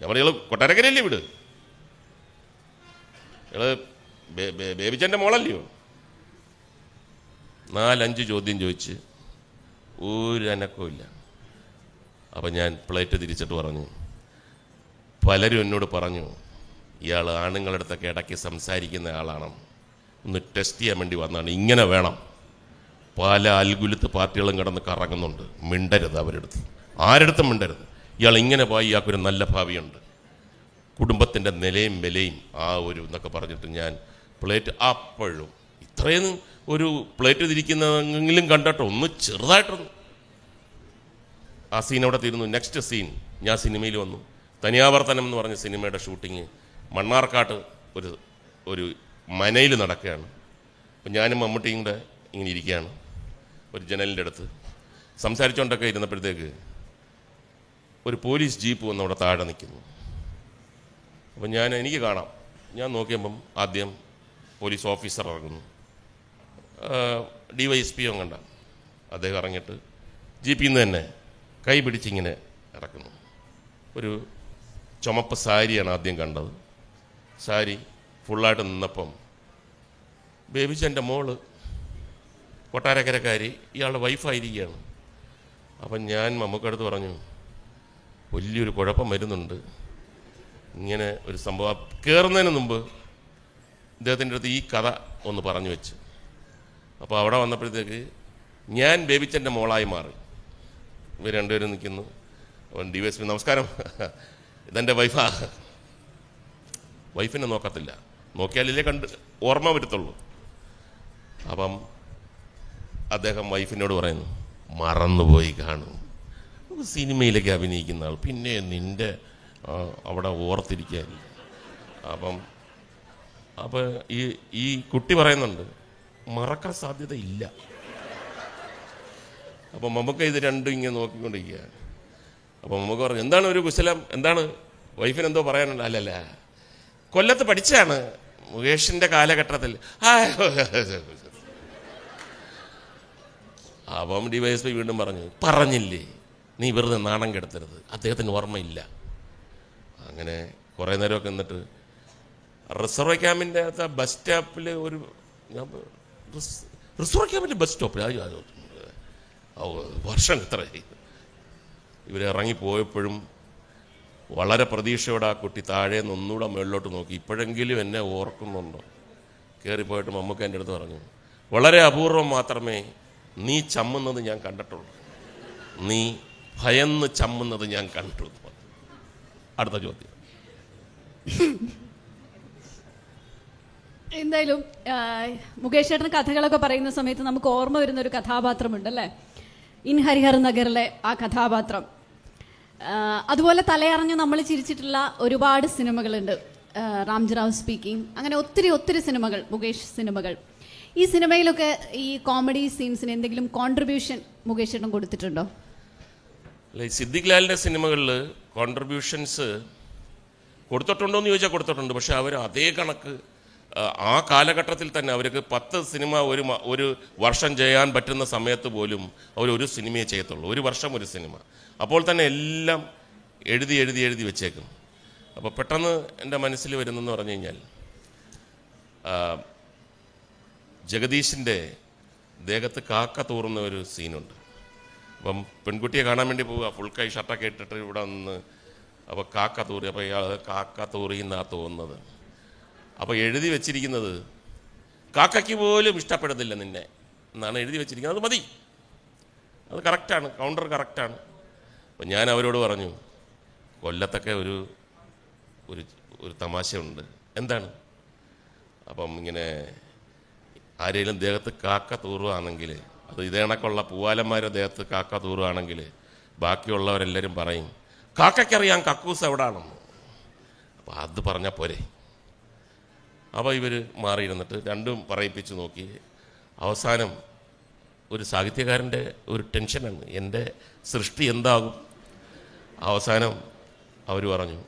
ഞാൻ പറയുക കൊട്ടാരക്കരയല്ലേ വീട്? ഇയാൾ ബേബിച്ചന്റെ മോളല്ലയോ? നാലഞ്ച് ചോദ്യം ചോദിച്ച് ഒരു അനക്കവും ഇല്ല. അപ്പം ഞാൻ പ്ലേറ്റ് തിരിച്ചിട്ട് പറഞ്ഞു. പലരും എന്നോട് പറഞ്ഞു ഇയാൾ ആണുങ്ങളുടെ അടുത്തൊക്കെ ഇടയ്ക്ക് സംസാരിക്കുന്ന ആളാണ്. ഒന്ന് ടെസ്റ്റ് ചെയ്യാൻ വേണ്ടി വന്നതാണ് ഇങ്ങനെ വേണം. പല അൽഗുലത്ത് പാർട്ടികളും കിടന്ന് കറങ്ങുന്നുണ്ട്. മിണ്ടരുത് അവരെടുത്ത്. ആരെടുത്തും മിണ്ടരുത്. ഇയാൾ ഇങ്ങനെ പോയി ഇയാൾക്കൊരു നല്ല ഭാവിയുണ്ട്. കുടുംബത്തിന്റെ നിലയും വിലയും ആ ഒരു എന്നൊക്കെ പറഞ്ഞിട്ട് ഞാൻ പ്ലേറ്റ് അപ്പോഴും ഇത്രയും ഒരു പ്ലേറ്റ് തിരിക്കുന്നതെങ്കിലും കണ്ടിട്ട്. ഒന്ന് ചെറുതായിട്ടൊന്ന്. ആ സീൻ അവിടെ തീരുന്നു? നെക്സ്റ്റ് സീൻ ഞാൻ സിനിമയിൽ വന്നു. തനിയാവർത്തനം എന്ന് പറഞ്ഞ സിനിമയുടെ ഷൂട്ടിങ് മണ്ണാർക്കാട്ട് ഒരു ഒരു മനയിൽ നടക്കുകയാണ്. അപ്പം ഞാനും മമ്മൂട്ടിയും കൂടെ ഇങ്ങനെ ഇരിക്കുകയാണ് ഒരു ജനലിന്റെ അടുത്ത്. സംസാരിച്ചുകൊണ്ടൊക്കെ ഇരുന്നപ്പോഴത്തേക്ക് ഒരു പോലീസ് ജീപ്പ് വന്ന് അവിടെ താഴെ നിൽക്കുന്നു. അപ്പം ഞാൻ എനിക്ക് കാണാം. ഞാൻ നോക്കിയപ്പം ആദ്യം പോലീസ് ഓഫീസർ ഇറങ്ങുന്നു. ഡി വൈ എസ് പി കണ്ട. അദ്ദേഹം ഇറങ്ങിയിട്ട് ജീപ്പിൽ നിന്ന് തന്നെ കൈ പിടിച്ചിങ്ങനെ ഇറക്കുന്നു. ഒരു ചുമപ്പ് സാരിയാണ് ആദ്യം കണ്ടത്. സാരി ഫുള്ളായിട്ട് നിന്നപ്പം ബേബിച്ചന്റെ മോൾ കൊട്ടാരക്കരക്കാരി ഇയാളുടെ വൈഫായിരിക്കുകയാണ് അപ്പം ഞാൻ മമ്മൂക്കടുത്ത് പറഞ്ഞു വലിയൊരു കുഴപ്പം വരുന്നുണ്ട്. ഇങ്ങനെ ഒരു സംഭവം കയറുന്നതിന് മുമ്പ് ഇദ്ദേഹത്തിന്റെ അടുത്ത് ഈ കഥ ഒന്ന് പറഞ്ഞു വെച്ച്. അപ്പോൾ അവിടെ വന്നപ്പോഴത്തേക്ക് ഞാൻ ബേബിച്ചന്റെ മോളായി മാറി. ഇവർ രണ്ടുപേരും നിൽക്കുന്നു. അവൻ ഡി വൈ എസ് പി നമസ്കാരം. ഇതെന്റെ വൈഫാ വൈഫിനെ നോക്കത്തില്ല. നോക്കിയാലല്ലേ കണ്ട് ഓർമ്മ വരുത്തുള്ളൂ. അപ്പം അദ്ദേഹം വൈഫിനോട് പറയുന്നു മറന്നുപോയി കാണും. സിനിമയിലേക്ക് അഭിനയിക്കുന്ന ആൾ. പിന്നെ നിന്റെ അവിടെ ഓർത്തിരിക്കാൻ. അപ്പം അപ്പം ഈ ഈ കുട്ടി പറയുന്നുണ്ട് മറക്കാൻ സാധ്യത ഇല്ല. അപ്പം നമുക്ക് ഇത് രണ്ടും ഇങ്ങനെ നോക്കിക്കൊണ്ടിരിക്കുകയാണ്. അപ്പം നമുക്ക് പറഞ്ഞു എന്താണ് ഒരു കുശലം? എന്താണ്? വൈഫിനെന്തോ പറയാനുണ്ട്? അല്ലല്ല. കൊല്ലത്ത് പഠിച്ചാണ് മുകേഷിന്റെ കാലഘട്ടത്തിൽ. ആ, എസ് പി വീണ്ടും പറഞ്ഞു പറഞ്ഞില്ലേ നീ വെറുതെ നാണം കെടുത്തരുത്. അദ്ദേഹത്തിന് ഓർമ്മയില്ല. അങ്ങനെ കുറേ നേരമൊക്കെ നിന്നിട്ട് റിസർവ് ക്യാമ്പിന്റെ അകത്ത് ബസ് സ്റ്റോപ്പിൽ ഒരു റിസർവ് ക്യാമ്പിന്റെ ബസ് സ്റ്റോപ്പിൽ വർഷം എത്ര ഇവർ ഇറങ്ങിപ്പോയപ്പോഴും വളരെ പ്രതീക്ഷയോടെ ആ കുട്ടി താഴെ നിന്ന് മുകളിലോട്ട് നോക്കി. ഇപ്പോഴെങ്കിലും എന്നെ ഓർക്കുന്നുണ്ടോ? കയറിപ്പോയിട്ട് മമ്മൂക്ക എന്റെ അടുത്ത് പറഞ്ഞു വളരെ അപൂർവം മാത്രമേ നീ ചമ്മുന്നത് ഞാൻ കണ്ടിട്ടുള്ളൂ. നീ ഭയന്ന് ചമ്മുന്നത് ഞാൻ കണ്ടു അടുത്ത ചോദ്യം. എന്തായാലും മുകേഷ് ചേട്ടൻ കഥകളൊക്കെ പറയുന്ന സമയത്ത് നമുക്ക് ഓർമ്മ വരുന്ന ഒരു കഥാപാത്രമുണ്ടല്ലേ ഇൻ ഹരിഹർ നഗറിലെ ആ കഥാപാത്രം. അതുപോലെ തലയറിഞ്ഞ് നമ്മൾ ചിരിച്ചിട്ടുള്ള ഒരുപാട് സിനിമകളുണ്ട്. റാംജിറാവ് സ്പീക്കിംഗ് അങ്ങനെ ഒത്തിരി ഒത്തിരി സിനിമകൾ മുകേഷ് സിനിമകൾ. ഈ സിനിമയിലൊക്കെ ഈ കോമഡി സീൻസിന് എന്തെങ്കിലും കോൺട്രിബ്യൂഷൻ മുകേഷ് കൊടുത്തിട്ടുണ്ടോ? അല്ല സിദ്ദിഖ് ലാലിന്റെ സിനിമകളിൽ കോൺട്രിബ്യൂഷൻസ് കൊടുത്തിട്ടുണ്ടോ എന്ന് ചോദിച്ചാൽ കൊടുത്തിട്ടുണ്ട്. പക്ഷെ അവർ അതേ കണക്ക് ആ കാലഘട്ടത്തിൽ തന്നെ അവർക്ക് പത്ത് സിനിമ ഒരു ഒരു വർഷം ചെയ്യാൻ പറ്റുന്ന സമയത്ത് പോലും അവർ ഒരു സിനിമയെ ചെയ്യത്തുള്ളൂ. ഒരു വർഷം ഒരു സിനിമ. അപ്പോൾ തന്നെ എല്ലാം എഴുതി എഴുതി എഴുതി വെച്ചേക്കും. അപ്പോൾ പെട്ടെന്ന് എന്റെ മനസ്സിൽ വരുന്നെന്ന് പറഞ്ഞു കഴിഞ്ഞാൽ ജഗദീഷിന്റെ ദേഹത്ത് കാക്ക തൂറുന്ന ഒരു സീനുണ്ട്. അപ്പം പെൺകുട്ടിയെ കാണാൻ വേണ്ടി പോവുക ഫുൾ കൈ ഷർട്ടൊക്കെ ഇട്ടിട്ട് ഇവിടെ നിന്ന് അപ്പോൾ കാക്ക തൂറി അപ്പോൾ ഇയാൾ കാക്ക തൂറി തോന്നുന്നത്. അപ്പോൾ എഴുതി വെച്ചിരിക്കുന്നത് കാക്കയ്ക്ക് പോലും ഇഷ്ടപ്പെടുന്നില്ല നിന്നെ എന്നാണ് എഴുതി വെച്ചിരിക്കുന്നത്. അത് മതി. അത് കറക്റ്റാണ് കൗണ്ടർ കറക്റ്റാണ് അപ്പം ഞാൻ അവരോട് പറഞ്ഞു കൊല്ലത്തൊക്കെ ഒരു ഒരു തമാശയുണ്ട്. എന്താണ്? അപ്പം ഇങ്ങനെ ആരെങ്കിലും ദേഹത്ത് കാക്ക തൂറുകയാണെങ്കിൽ അത് ഇതേ കണക്കുള്ള പൂവാലന്മാരുടെ ദേഹത്ത് കാക്ക തൂറുകയാണെങ്കിൽ ബാക്കിയുള്ളവരെല്ലാവരും പറയും കാക്കയ്ക്കറിയാം കക്കൂസ് എവിടാണെന്ന്. അപ്പോൾ അത് പറഞ്ഞാൽ പോരെ. അപ്പോൾ ഇവർ മാറിയിരുന്നിട്ട് രണ്ടും പറയിപ്പിച്ച് നോക്കി. അവസാനം ഒരു സാഹിത്യകാരന്റെ ഒരു ടെൻഷനാണ് എന്റെ സൃഷ്ടി എന്താകും? അവസാനം അവർ പറഞ്ഞു.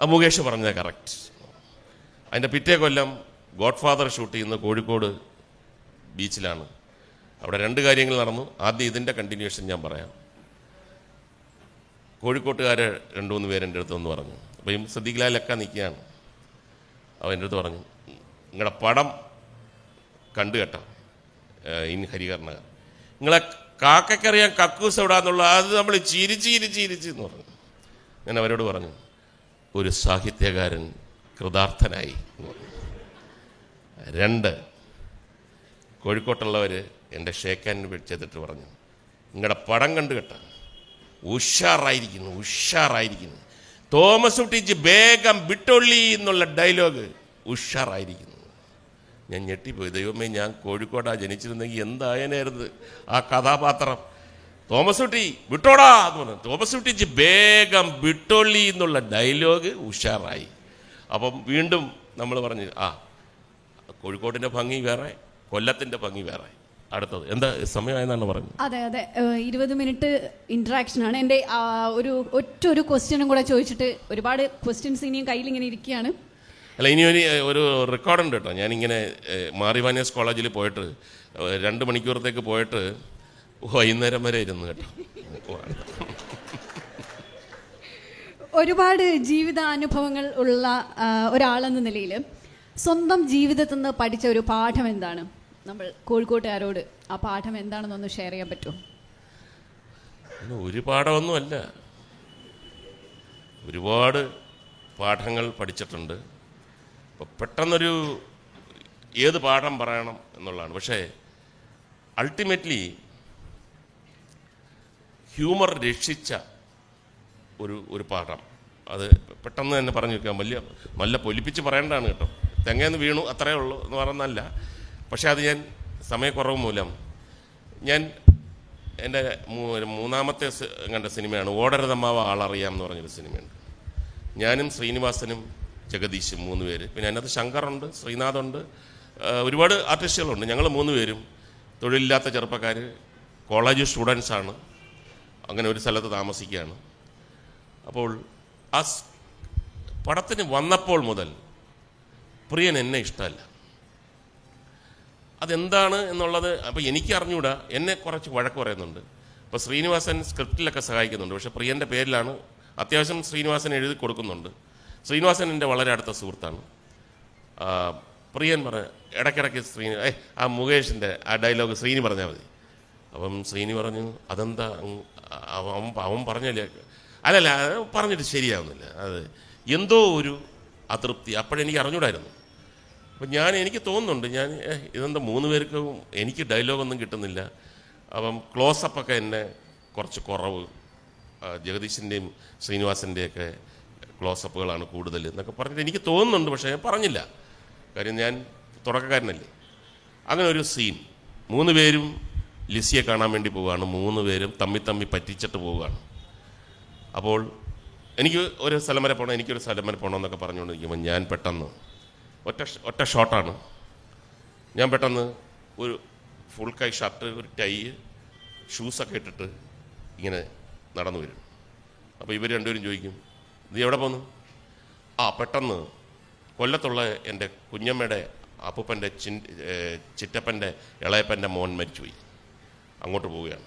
ആ മുകേഷ് പറഞ്ഞത് കറക്റ്റ് അതിന്റെ പിറ്റേ കൊല്ലം ഗോഡ് ഫാദർ ഷൂട്ട് ചെയ്യുന്ന കോഴിക്കോട് ബീച്ചിലാണ്. അവിടെ രണ്ട് കാര്യങ്ങൾ നടന്നു. ആദ്യം ഇതിന്റെ കണ്ടിന്യൂഷൻ ഞാൻ പറയാം. കോഴിക്കോട്ടുകാരെ രണ്ടു മൂന്ന് പേരെന്റെ അടുത്ത് വന്ന് പറഞ്ഞു. അപ്പം സദ്ദിഖ്ലാലൊക്കെ നിൽക്കുകയാണ്. അവൻ എന്റെ അടുത്ത് പറഞ്ഞു നിങ്ങളുടെ പടം കണ്ടു കേട്ടോ ഇൻ ഹരികർണ നിങ്ങളെ കാക്കയ്ക്കറിയാൻ കക്കൂസ് എവിടാന്നുള്ള അത് നമ്മൾ ചിരിച്ച് ചിരിച്ച് ചിരിച്ച് എന്ന് പറഞ്ഞു. ഞാൻ അവരോട് പറഞ്ഞു ഒരു സാഹിത്യകാരൻ കൃതാർത്ഥനായി രണ്ട് കോഴിക്കോട്ടുള്ളവർ എന്റെ ഷേക്കാൻ ചെയ്തിട്ട് പറഞ്ഞു നിങ്ങളുടെ പടം കണ്ടു കേട്ട. ഉഷാറായിരിക്കുന്നു ഉഷാറായിരിക്കുന്നു. തോമസ് കുട്ടിച്ച് വേഗം വിട്ടൊള്ളി എന്നുള്ള ഡയലോഗ് ഉഷാറായിരിക്കുന്നു. ഞാൻ ഞെട്ടിപ്പോയി. ദൈവമേ ഞാൻ കോഴിക്കോടാ ജനിച്ചിരുന്നെങ്കിൽ എന്തായനായിരുന്നു ആ കഥാപാത്രം? തോമസ് കുട്ടി വിട്ടോടാ എന്ന് പറഞ്ഞു. തോമസ് കുട്ടിച്ച് വേഗം വിട്ടോളി എന്നുള്ള ഡയലോഗ് ഉഷാറായി. അപ്പം വീണ്ടും നമ്മൾ പറഞ്ഞു ആ കോഴിക്കോട്ടിന്റെ ഭംഗി വേറെ കൊല്ലത്തിന്റെ ഭംഗി വേറെ. അടുത്തത് എന്താ സമയമായെന്നാണ് പറഞ്ഞത്? അതെ അതെ. ഇരുപത് മിനിറ്റ് ഇന്ററാക്ഷൻ ആണ്. എന്റെ ഒരു ഒറ്റ ഒരു ക്വസ്റ്റ്യനും കൂടെ ചോദിച്ചിട്ട് ഒരുപാട് ക്വസ്റ്റ്യൻസ് ഇനിയും കയ്യിൽ ഇങ്ങനെ ഇരിക്കുകയാണ്. അല്ല ഇനി ഒരു ഒരു റെക്കോർഡുണ്ട് കേട്ടോ. ഞാനിങ്ങനെ മാറിവാനിയസ് കോളേജിൽ പോയിട്ട് രണ്ട് മണിക്കൂറത്തേക്ക് പോയിട്ട് വൈകുന്നേരം വരെ ഇരുന്ന് കേട്ടോ. ഒരുപാട് ജീവിതാനുഭവങ്ങൾ ഉള്ള ഒരാളെന്ന നിലയിൽ സ്വന്തം ജീവിതത്തിൽ നിന്ന് പഠിച്ച ഒരു പാഠം എന്താണ്? നമ്മൾ കോഴിക്കോട്ടുകാരോട് ആ പാഠം എന്താണെന്ന് ഒന്ന് ഷെയർ ചെയ്യാൻ പറ്റുമോ? ഒരു പാഠമൊന്നുമല്ല. ഒരുപാട് പാഠങ്ങൾ പഠിച്ചിട്ടുണ്ട്. അപ്പോൾ പെട്ടെന്നൊരു ഏത് പാഠം പറയണം എന്നുള്ളതാണ്. പക്ഷേ അൾട്ടിമേറ്റ്ലി ഹ്യൂമർ രക്ഷിച്ച ഒരു ഒരു പാഠം. അത് പെട്ടെന്ന് തന്നെ പറഞ്ഞു വെക്കാം. വലിയ നല്ല പൊലിപ്പിച്ച് പറയേണ്ടതാണ് കേട്ടോ. തെങ്ങേന്ന് വീണു അത്രയേ ഉള്ളൂ എന്ന് പറഞ്ഞല്ല പക്ഷേ അത് ഞാൻ സമയക്കുറവ് മൂലം ഞാൻ എന്റെ മൂന്നാമത്തെ കണ്ട സിനിമയാണ് ഓടരുതമ്മാവ ആളറിയാം എന്ന് പറഞ്ഞൊരു സിനിമയുണ്ട്. ഞാനും ശ്രീനിവാസനും ജഗദീഷും മൂന്ന് പേര്. പിന്നെ അതിനകത്ത് ശങ്കറുണ്ട് ശ്രീനാഥുണ്ട് ഒരുപാട് ആർട്ടിസ്റ്റുകളുണ്ട്. ഞങ്ങൾ മൂന്ന് പേരും. തൊഴിലില്ലാത്ത ചെറുപ്പക്കാർ കോളേജ് സ്റ്റുഡൻസാണ്. അങ്ങനെ ഒരു സ്ഥലത്ത് താമസിക്കുകയാണ്. അപ്പോൾ ആ പടത്തിന് വന്നപ്പോൾ മുതൽ പ്രിയൻ എന്നെ ഇഷ്ടമല്ല. അതെന്താണ് എന്നുള്ളത് അപ്പോൾ എനിക്ക് അറിഞ്ഞുകൂടാ എന്നെ കുറച്ച് വഴക്ക് പറയുന്നുണ്ട്. അപ്പോൾ ശ്രീനിവാസൻ സ്ക്രിപ്റ്റിലൊക്കെ സഹായിക്കുന്നുണ്ട്. പക്ഷേ പ്രിയന്റെ പേരിലാണ് അത്യാവശ്യം ശ്രീനിവാസൻ എഴുതി കൊടുക്കുന്നുണ്ട്. ശ്രീനിവാസൻ എന്റെ വളരെ അടുത്ത സുഹൃത്താണ്. പ്രിയൻ പറഞ്ഞ ഇടയ്ക്കിടയ്ക്ക് ശ്രീനി ഏ ആ മുകേഷിന്റെ ആ ഡയലോഗ് ശ്രീനി പറഞ്ഞാൽ മതി. അപ്പം ശ്രീനി പറഞ്ഞു അതെന്താ അവൻ അവൻ- പറഞ്ഞില്ല? അല്ലല്ല പറഞ്ഞിട്ട് ശരിയാവുന്നില്ല. അത് എന്തോ ഒരു അതൃപ്തി. അപ്പോഴെനിക്ക് അറിഞ്ഞൂടായിരുന്നു. അപ്പം ഞാൻ എനിക്ക് തോന്നുന്നുണ്ട് ഞാൻ ഇതെന്താ മൂന്ന് പേർക്കും എനിക്ക് ഡയലോഗൊന്നും കിട്ടുന്നില്ല. അപ്പം ക്ലോസപ്പൊക്കെ എന്നെ കുറച്ച് കുറവ് ജഗദീശിന്റെയും ശ്രീനിവാസന്റെയൊക്കെ ക്ലോസപ്പുകളാണ് കൂടുതൽ എന്നൊക്കെ പറഞ്ഞിട്ട് എനിക്ക് തോന്നുന്നുണ്ട് പക്ഷേ ഞാൻ പറഞ്ഞില്ല. കാര്യം ഞാൻ തുടക്കക്കാരനല്ലേ. അങ്ങനെ ഒരു സീൻ. മൂന്ന് പേരും ലിസിയെ കാണാൻ വേണ്ടി പോവുകയാണ്. മൂന്ന് പേരും തമ്മി തമ്മി പറ്റിച്ചിട്ട് പോവുകയാണ്. അപ്പോൾ എനിക്ക് ഒരു സ്ഥലം വരെ പോകണം എനിക്കൊരു സ്ഥലം വരെ എന്നൊക്കെ പറഞ്ഞുകൊണ്ടിരിക്കുമ്പോൾ ഞാൻ പെട്ടെന്ന് ഒറ്റ ഒറ്റ ഷോട്ടാണ്. ഞാൻ പെട്ടെന്ന് ഒരു ഫുൾ കൈ ഷർട്ട് ഒരു ടൈ ഷൂസൊക്കെ ഇട്ടിട്ട് ഇങ്ങനെ നടന്നു വരും. അപ്പോൾ ഇവർ രണ്ടുപേരും ചോദിക്കും നീ എവിടെ പോന്നു? ആ പെട്ടെന്ന് കൊല്ലത്തുള്ള എന്റെ കുഞ്ഞമ്മയുടെ അപ്പൂപ്പന്റെ ചിൻ ചിറ്റപ്പന്റെ ഇളയപ്പന്റെ മോൻ മരിച്ചുപോയി. അങ്ങോട്ട് പോവുകയാണ്.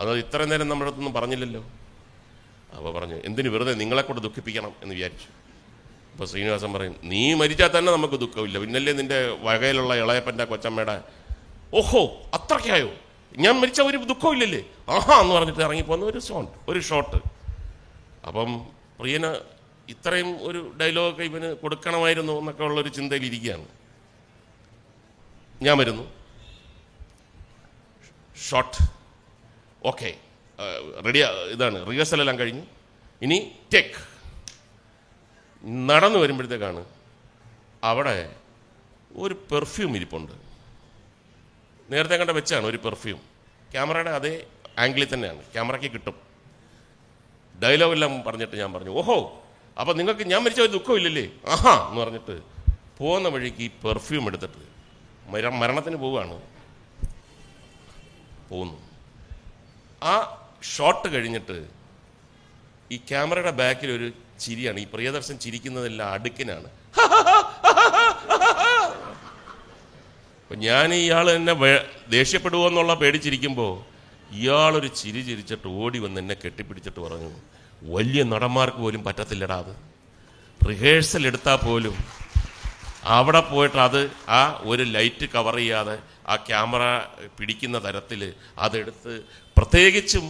അത് ഇത്രയും നേരം നമ്മുടെ അടുത്തൊന്നും പറഞ്ഞില്ലല്ലോ. അപ്പോൾ പറഞ്ഞു എന്തിന് വെറുതെ നിങ്ങളെ കൊണ്ട് ദുഃഖിപ്പിക്കണം എന്ന് വിചാരിച്ചു. അപ്പോൾ ശ്രീനിവാസൻ പറയും നീ മരിച്ചാൽ തന്നെ നമുക്ക് ദുഃഖമില്ല. പിന്നല്ലേ നിന്റെ വകയിലുള്ള ഇളയപ്പന്റെ കൊച്ചമ്മയുടെ ഓഹോ അത്രയ്ക്കായോ? ഞാൻ മരിച്ച ഒരു ദുഃഖമില്ലല്ലേ? ആഹാ എന്ന് പറഞ്ഞിട്ട് ഇറങ്ങിപ്പോന്ന ഒരു സോണ്ട് ഒരു ഷോട്ട് അപ്പം പ്രിയന് ഇത്രയും ഒരു ഡയലോഗൊക്കെ ഇവന് കൊടുക്കണമായിരുന്നു എന്നൊക്കെ ഉള്ളൊരു ചിന്തയിലിരിക്കുകയാണ്. ഞാൻ വരുന്നു. ഷോട്ട് ഓക്കെ റെഡി ഇതാണ്. റിഹേഴ്സൽ എല്ലാം കഴിഞ്ഞു. ഇനി ടെക് നടന്നു വരുമ്പോഴത്തേക്കാണ് അവിടെ ഒരു പെർഫ്യൂം ഇരിപ്പുണ്ട്. നേരത്തെ കണ്ട വെച്ചാണ് ഒരു പെർഫ്യൂം ക്യാമറയുടെ അതേ ആംഗിളിൽ തന്നെയാണ്. ക്യാമറയ്ക്ക് കിട്ടും. ഡയലോഗ് എല്ലാം പറഞ്ഞിട്ട് ഞാൻ പറഞ്ഞു ഓഹോ അപ്പം നിങ്ങൾക്ക് ഞാൻ മരിച്ച ഒരു ദുഃഖമില്ലല്ലേ ആഹാ എന്ന് പറഞ്ഞിട്ട് പോകുന്ന വഴിക്ക് ഈ പെർഫ്യൂം എടുത്തിട്ട് മര മരണത്തിന് പോവുകയാണ്. പോകുന്നു. ആ ഷോട്ട് കഴിഞ്ഞിട്ട് ഈ ക്യാമറയുടെ ബാക്കിൽ ഒരു ചിരിയാണ്. ഈ പ്രിയദർശൻ ചിരിക്കുന്നതെല്ലാം അടുക്കിനാണ്. ഞാൻ ഇയാൾ എന്നെ ദേഷ്യപ്പെടുമോ എന്നുള്ള പേടിച്ചിരിക്കുമ്പോൾ ഇയാളൊരു ചിരി ചിരിച്ചിട്ട് ഓടി വന്ന് എന്നെ കെട്ടിപ്പിടിച്ചിട്ട് പറഞ്ഞു വലിയ നടന്മാർക്ക് പോലും പറ്റത്തില്ലടാ അത്. റിഹേഴ്സൽ എടുത്താൽ പോലും അവിടെ പോയിട്ട് അത് ആ ഒരു ലൈറ്റ് കവർ ചെയ്യാതെ ആ ക്യാമറ പിടിക്കുന്ന തരത്തിൽ അതെടുത്ത് പ്രത്യേകിച്ചും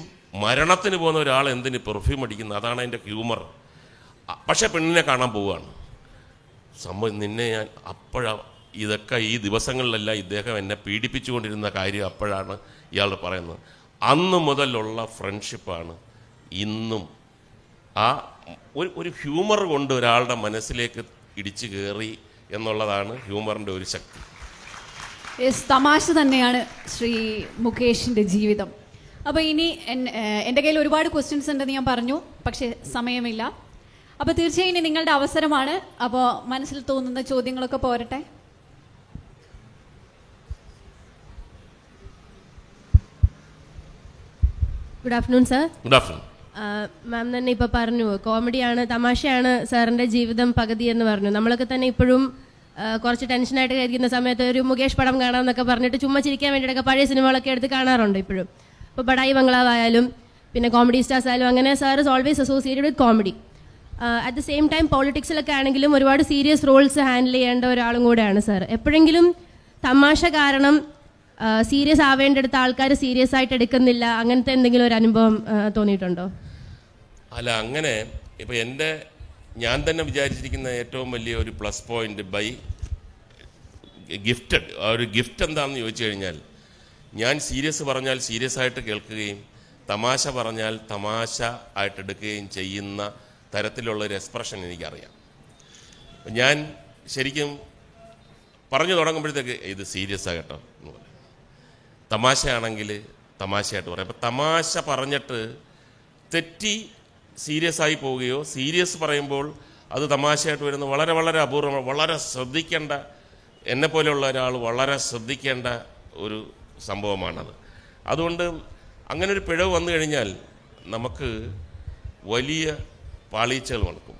മരണത്തിന് പോകുന്ന ഒരാൾ എന്തിന് പെർഫ്യൂം അടിക്കുന്നത് അതാണ് അതിന്റെ ഹ്യൂമർ പക്ഷേ പെണ്ണിനെ കാണാൻ പോവുകയാണ്. സംഭവം നിന്നെ ഞാൻ അപ്പോഴാ ഇതൊക്കെ ഈ ദിവസങ്ങളിലെല്ലാം ഇദ്ദേഹം എന്നെ പീഡിപ്പിച്ചുകൊണ്ടിരുന്ന കാര്യം അപ്പോഴാണ് ഇയാൾ പറയുന്നത്. അന്ന് മുതലുള്ള ഫ്രണ്ട്ഷിപ്പാണ് ഇന്നും. ആ ഒരു ഒരു ഹ്യൂമർ കൊണ്ട് ഒരാളുടെ മനസ്സിലേക്ക് ഇടിച്ചു കയറി എന്നുള്ളതാണ് ഹ്യൂമറിന്റെ ഒരു ശക്തി. തമാശ തന്നെയാണ് ശ്രീ മുകേഷിന്റെ ജീവിതം. അപ്പോൾ ഇനി എന്റെ കയ്യിൽ ഒരുപാട് ക്വസ്റ്റ്യൻസ് ഉണ്ടെന്ന് ഞാൻ പറഞ്ഞു പക്ഷേ സമയമില്ല. അപ്പോൾ തീർച്ചയായും ഇനി നിങ്ങളുടെ അവസരമാണ്. അപ്പോൾ മനസ്സിൽ തോന്നുന്ന ചോദ്യങ്ങളൊക്കെ പോരട്ടെ? Good afternoon sir good afternoon ma'am തന്നെ ഇപ്പോൾ പറഞ്ഞു കോമഡിയാണ് തമാശയാണ് സാറിന്റെ ജീവിതം പകുതി എന്ന് പറഞ്ഞു. നമ്മളൊക്കെ തന്നെ ഇപ്പോഴും കുറച്ച് ടെൻഷനായിട്ട് കഴിക്കുന്ന സമയത്ത് ഒരു മുകേഷ് പടം കാണാമെന്നൊക്കെ പറഞ്ഞിട്ട് ചുമ്മാ ചിരിക്കാൻ വേണ്ടിയിട്ടൊക്കെ പഴയ സിനിമകളൊക്കെ എടുത്ത് കാണാറുണ്ട് ഇപ്പോഴും. ഇപ്പോൾ ബഡായി ബംഗ്ലാവ് ആയാലും പിന്നെ കോമഡി സ്റ്റാർസ് ആയാലും അങ്ങനെ sir is always associated with comedy at the same time പോളിറ്റിക്സിലൊക്കെ ആണെങ്കിലും ഒരുപാട് സീരിയസ് റോൾസ് ഹാൻഡിൽ ചെയ്യേണ്ട ഒരാളും കൂടെയാണ് സാർ എപ്പോഴെങ്കിലും തമാശ കാരണം സീരിയസ് ആവേണ്ടടുത്ത ആൾക്കാർ സീരിയസ് ആയിട്ട് എടുക്കുന്നില്ല അങ്ങനത്തെ എന്തെങ്കിലും ഒരു അനുഭവം തോന്നിയിട്ടുണ്ടോ? അല്ല അങ്ങനെ ഇപ്പൊ എന്റെ ഞാൻ തന്നെ വിചാരിച്ചിരിക്കുന്ന ഏറ്റവും വലിയ ഒരു പ്ലസ് പോയിന്റ് ബൈ ഗിഫ്റ്റഡ് ഒരു ഗിഫ്റ്റ് എന്താണെന്ന് ചോദിച്ചു കഴിഞ്ഞാൽ ഞാൻ സീരിയസ് പറഞ്ഞാൽ സീരിയസ് ആയിട്ട് കേൾക്കുകയും തമാശ പറഞ്ഞാൽ തമാശ ആയിട്ട് എടുക്കുകയും ചെയ്യുന്ന തരത്തിലുള്ള ഒരു എക്സ്പ്രഷൻ എനിക്കറിയാം. ഞാൻ ശരിക്കും പറഞ്ഞു തുടങ്ങുമ്പോഴത്തേക്ക് ഇത് സീരിയസ് ആകട്ടോ എന്ന് പറയും. തമാശയാണെങ്കിൽ തമാശയായിട്ട് പറയാം. അപ്പം തമാശ പറഞ്ഞിട്ട് തെറ്റി സീരിയസ് ആയി പോവുകയോ സീരിയസ് പറയുമ്പോൾ അത് തമാശയായിട്ട് വരുന്ന വളരെ വളരെ അപൂർവമാണ് വളരെ ശ്രദ്ധിക്കേണ്ട എന്നെ പോലെയുള്ള ഒരാൾ വളരെ ശ്രദ്ധിക്കേണ്ട ഒരു സംഭവമാണത്. അതുകൊണ്ട് അങ്ങനെ ഒരു പിഴവ് വന്നു കഴിഞ്ഞാൽ നമുക്ക് വലിയ പാളീച്ചകൾ നടക്കും.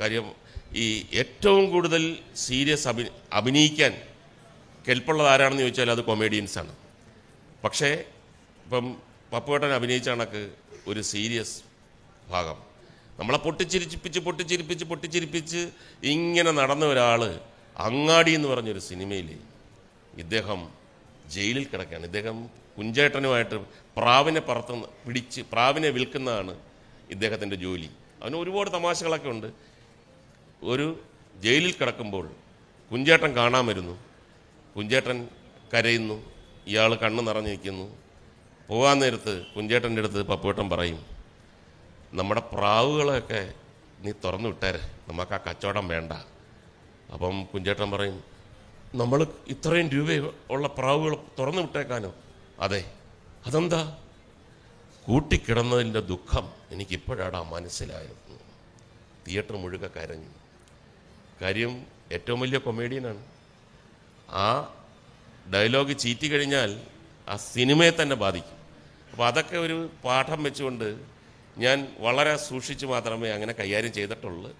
കാര്യം ഈ ഏറ്റവും കൂടുതൽ സീരിയസ് അഭി അഭിനയിക്കാൻ കെൽപ്പുള്ളത് ആരാണെന്ന് ചോദിച്ചാൽ അത് കൊമേഡിയൻസാണ് പക്ഷേ ഇപ്പം പപ്പുവേട്ടൻ അഭിനയിച്ച കണക്ക് ഒരു സീരിയസ് ഭാഗം. നമ്മളെ പൊട്ടിച്ചിരിപ്പിച്ച് പൊട്ടിച്ചിരിപ്പിച്ച് പൊട്ടിച്ചിരിപ്പിച്ച് ഇങ്ങനെ നടന്ന ഒരാൾ അങ്ങാടി എന്ന് പറഞ്ഞൊരു സിനിമയിൽ ഇദ്ദേഹം ജയിലിൽ കിടക്കുകയാണ്. ഇദ്ദേഹം കുഞ്ചേട്ടനുമായിട്ട് പ്രാവിനെ പറത്തുന്ന പിടിച്ച് പ്രാവിനെ വിൽക്കുന്നതാണ് ഇദ്ദേഹത്തിന്റെ ജോലി. അവന് ഒരുപാട് തമാശകളൊക്കെ ഉണ്ട്. ഒരു ജയിലിൽ കിടക്കുമ്പോൾ കുഞ്ചേട്ടൻ കാണാൻ വരുന്നു. കുഞ്ചേട്ടൻ കരയുന്നു. ഇയാൾ കണ്ണ് നിറഞ്ഞിരിക്കുന്നു. പോകാൻ നേരത്ത് കുഞ്ചേട്ടന്റെ അടുത്ത് പപ്പുവേട്ടൻ പറയും നമ്മുടെ പ്രാവുകളൊക്കെ നീ തുറന്നു വിട്ടേരെ. നമുക്ക് ആ കച്ചവടം വേണ്ട. അപ്പം കുഞ്ചേട്ടൻ പറയും നമ്മൾ ഇത്രയും രൂപ ഉള്ള പ്രാവുകൾ തുറന്നു വിട്ടേക്കാനോ? അതെ. അതെന്താ? കൂട്ടിക്കിടന്നതിന്റെ ദുഃഖം എനിക്കിപ്പോഴാടാ മനസ്സിലായത്. തിയേറ്റർ മുഴുക കരഞ്ഞു. കാര്യം ഏറ്റവും വലിയ കൊമേഡിയനാണ്. ആ ഡയലോഗ് ചീറ്റി കഴിഞ്ഞാൽ ആ സിനിമയെ തന്നെ ബാധിക്കും. അപ്പോൾ അതൊക്കെ ഒരു പാഠം വെച്ചുകൊണ്ട് ഞാൻ വളരെ സൂക്ഷിച്ച് മാത്രമേ അങ്ങനെ കൈകാര്യം ചെയ്തിട്ടുള്ളൂ.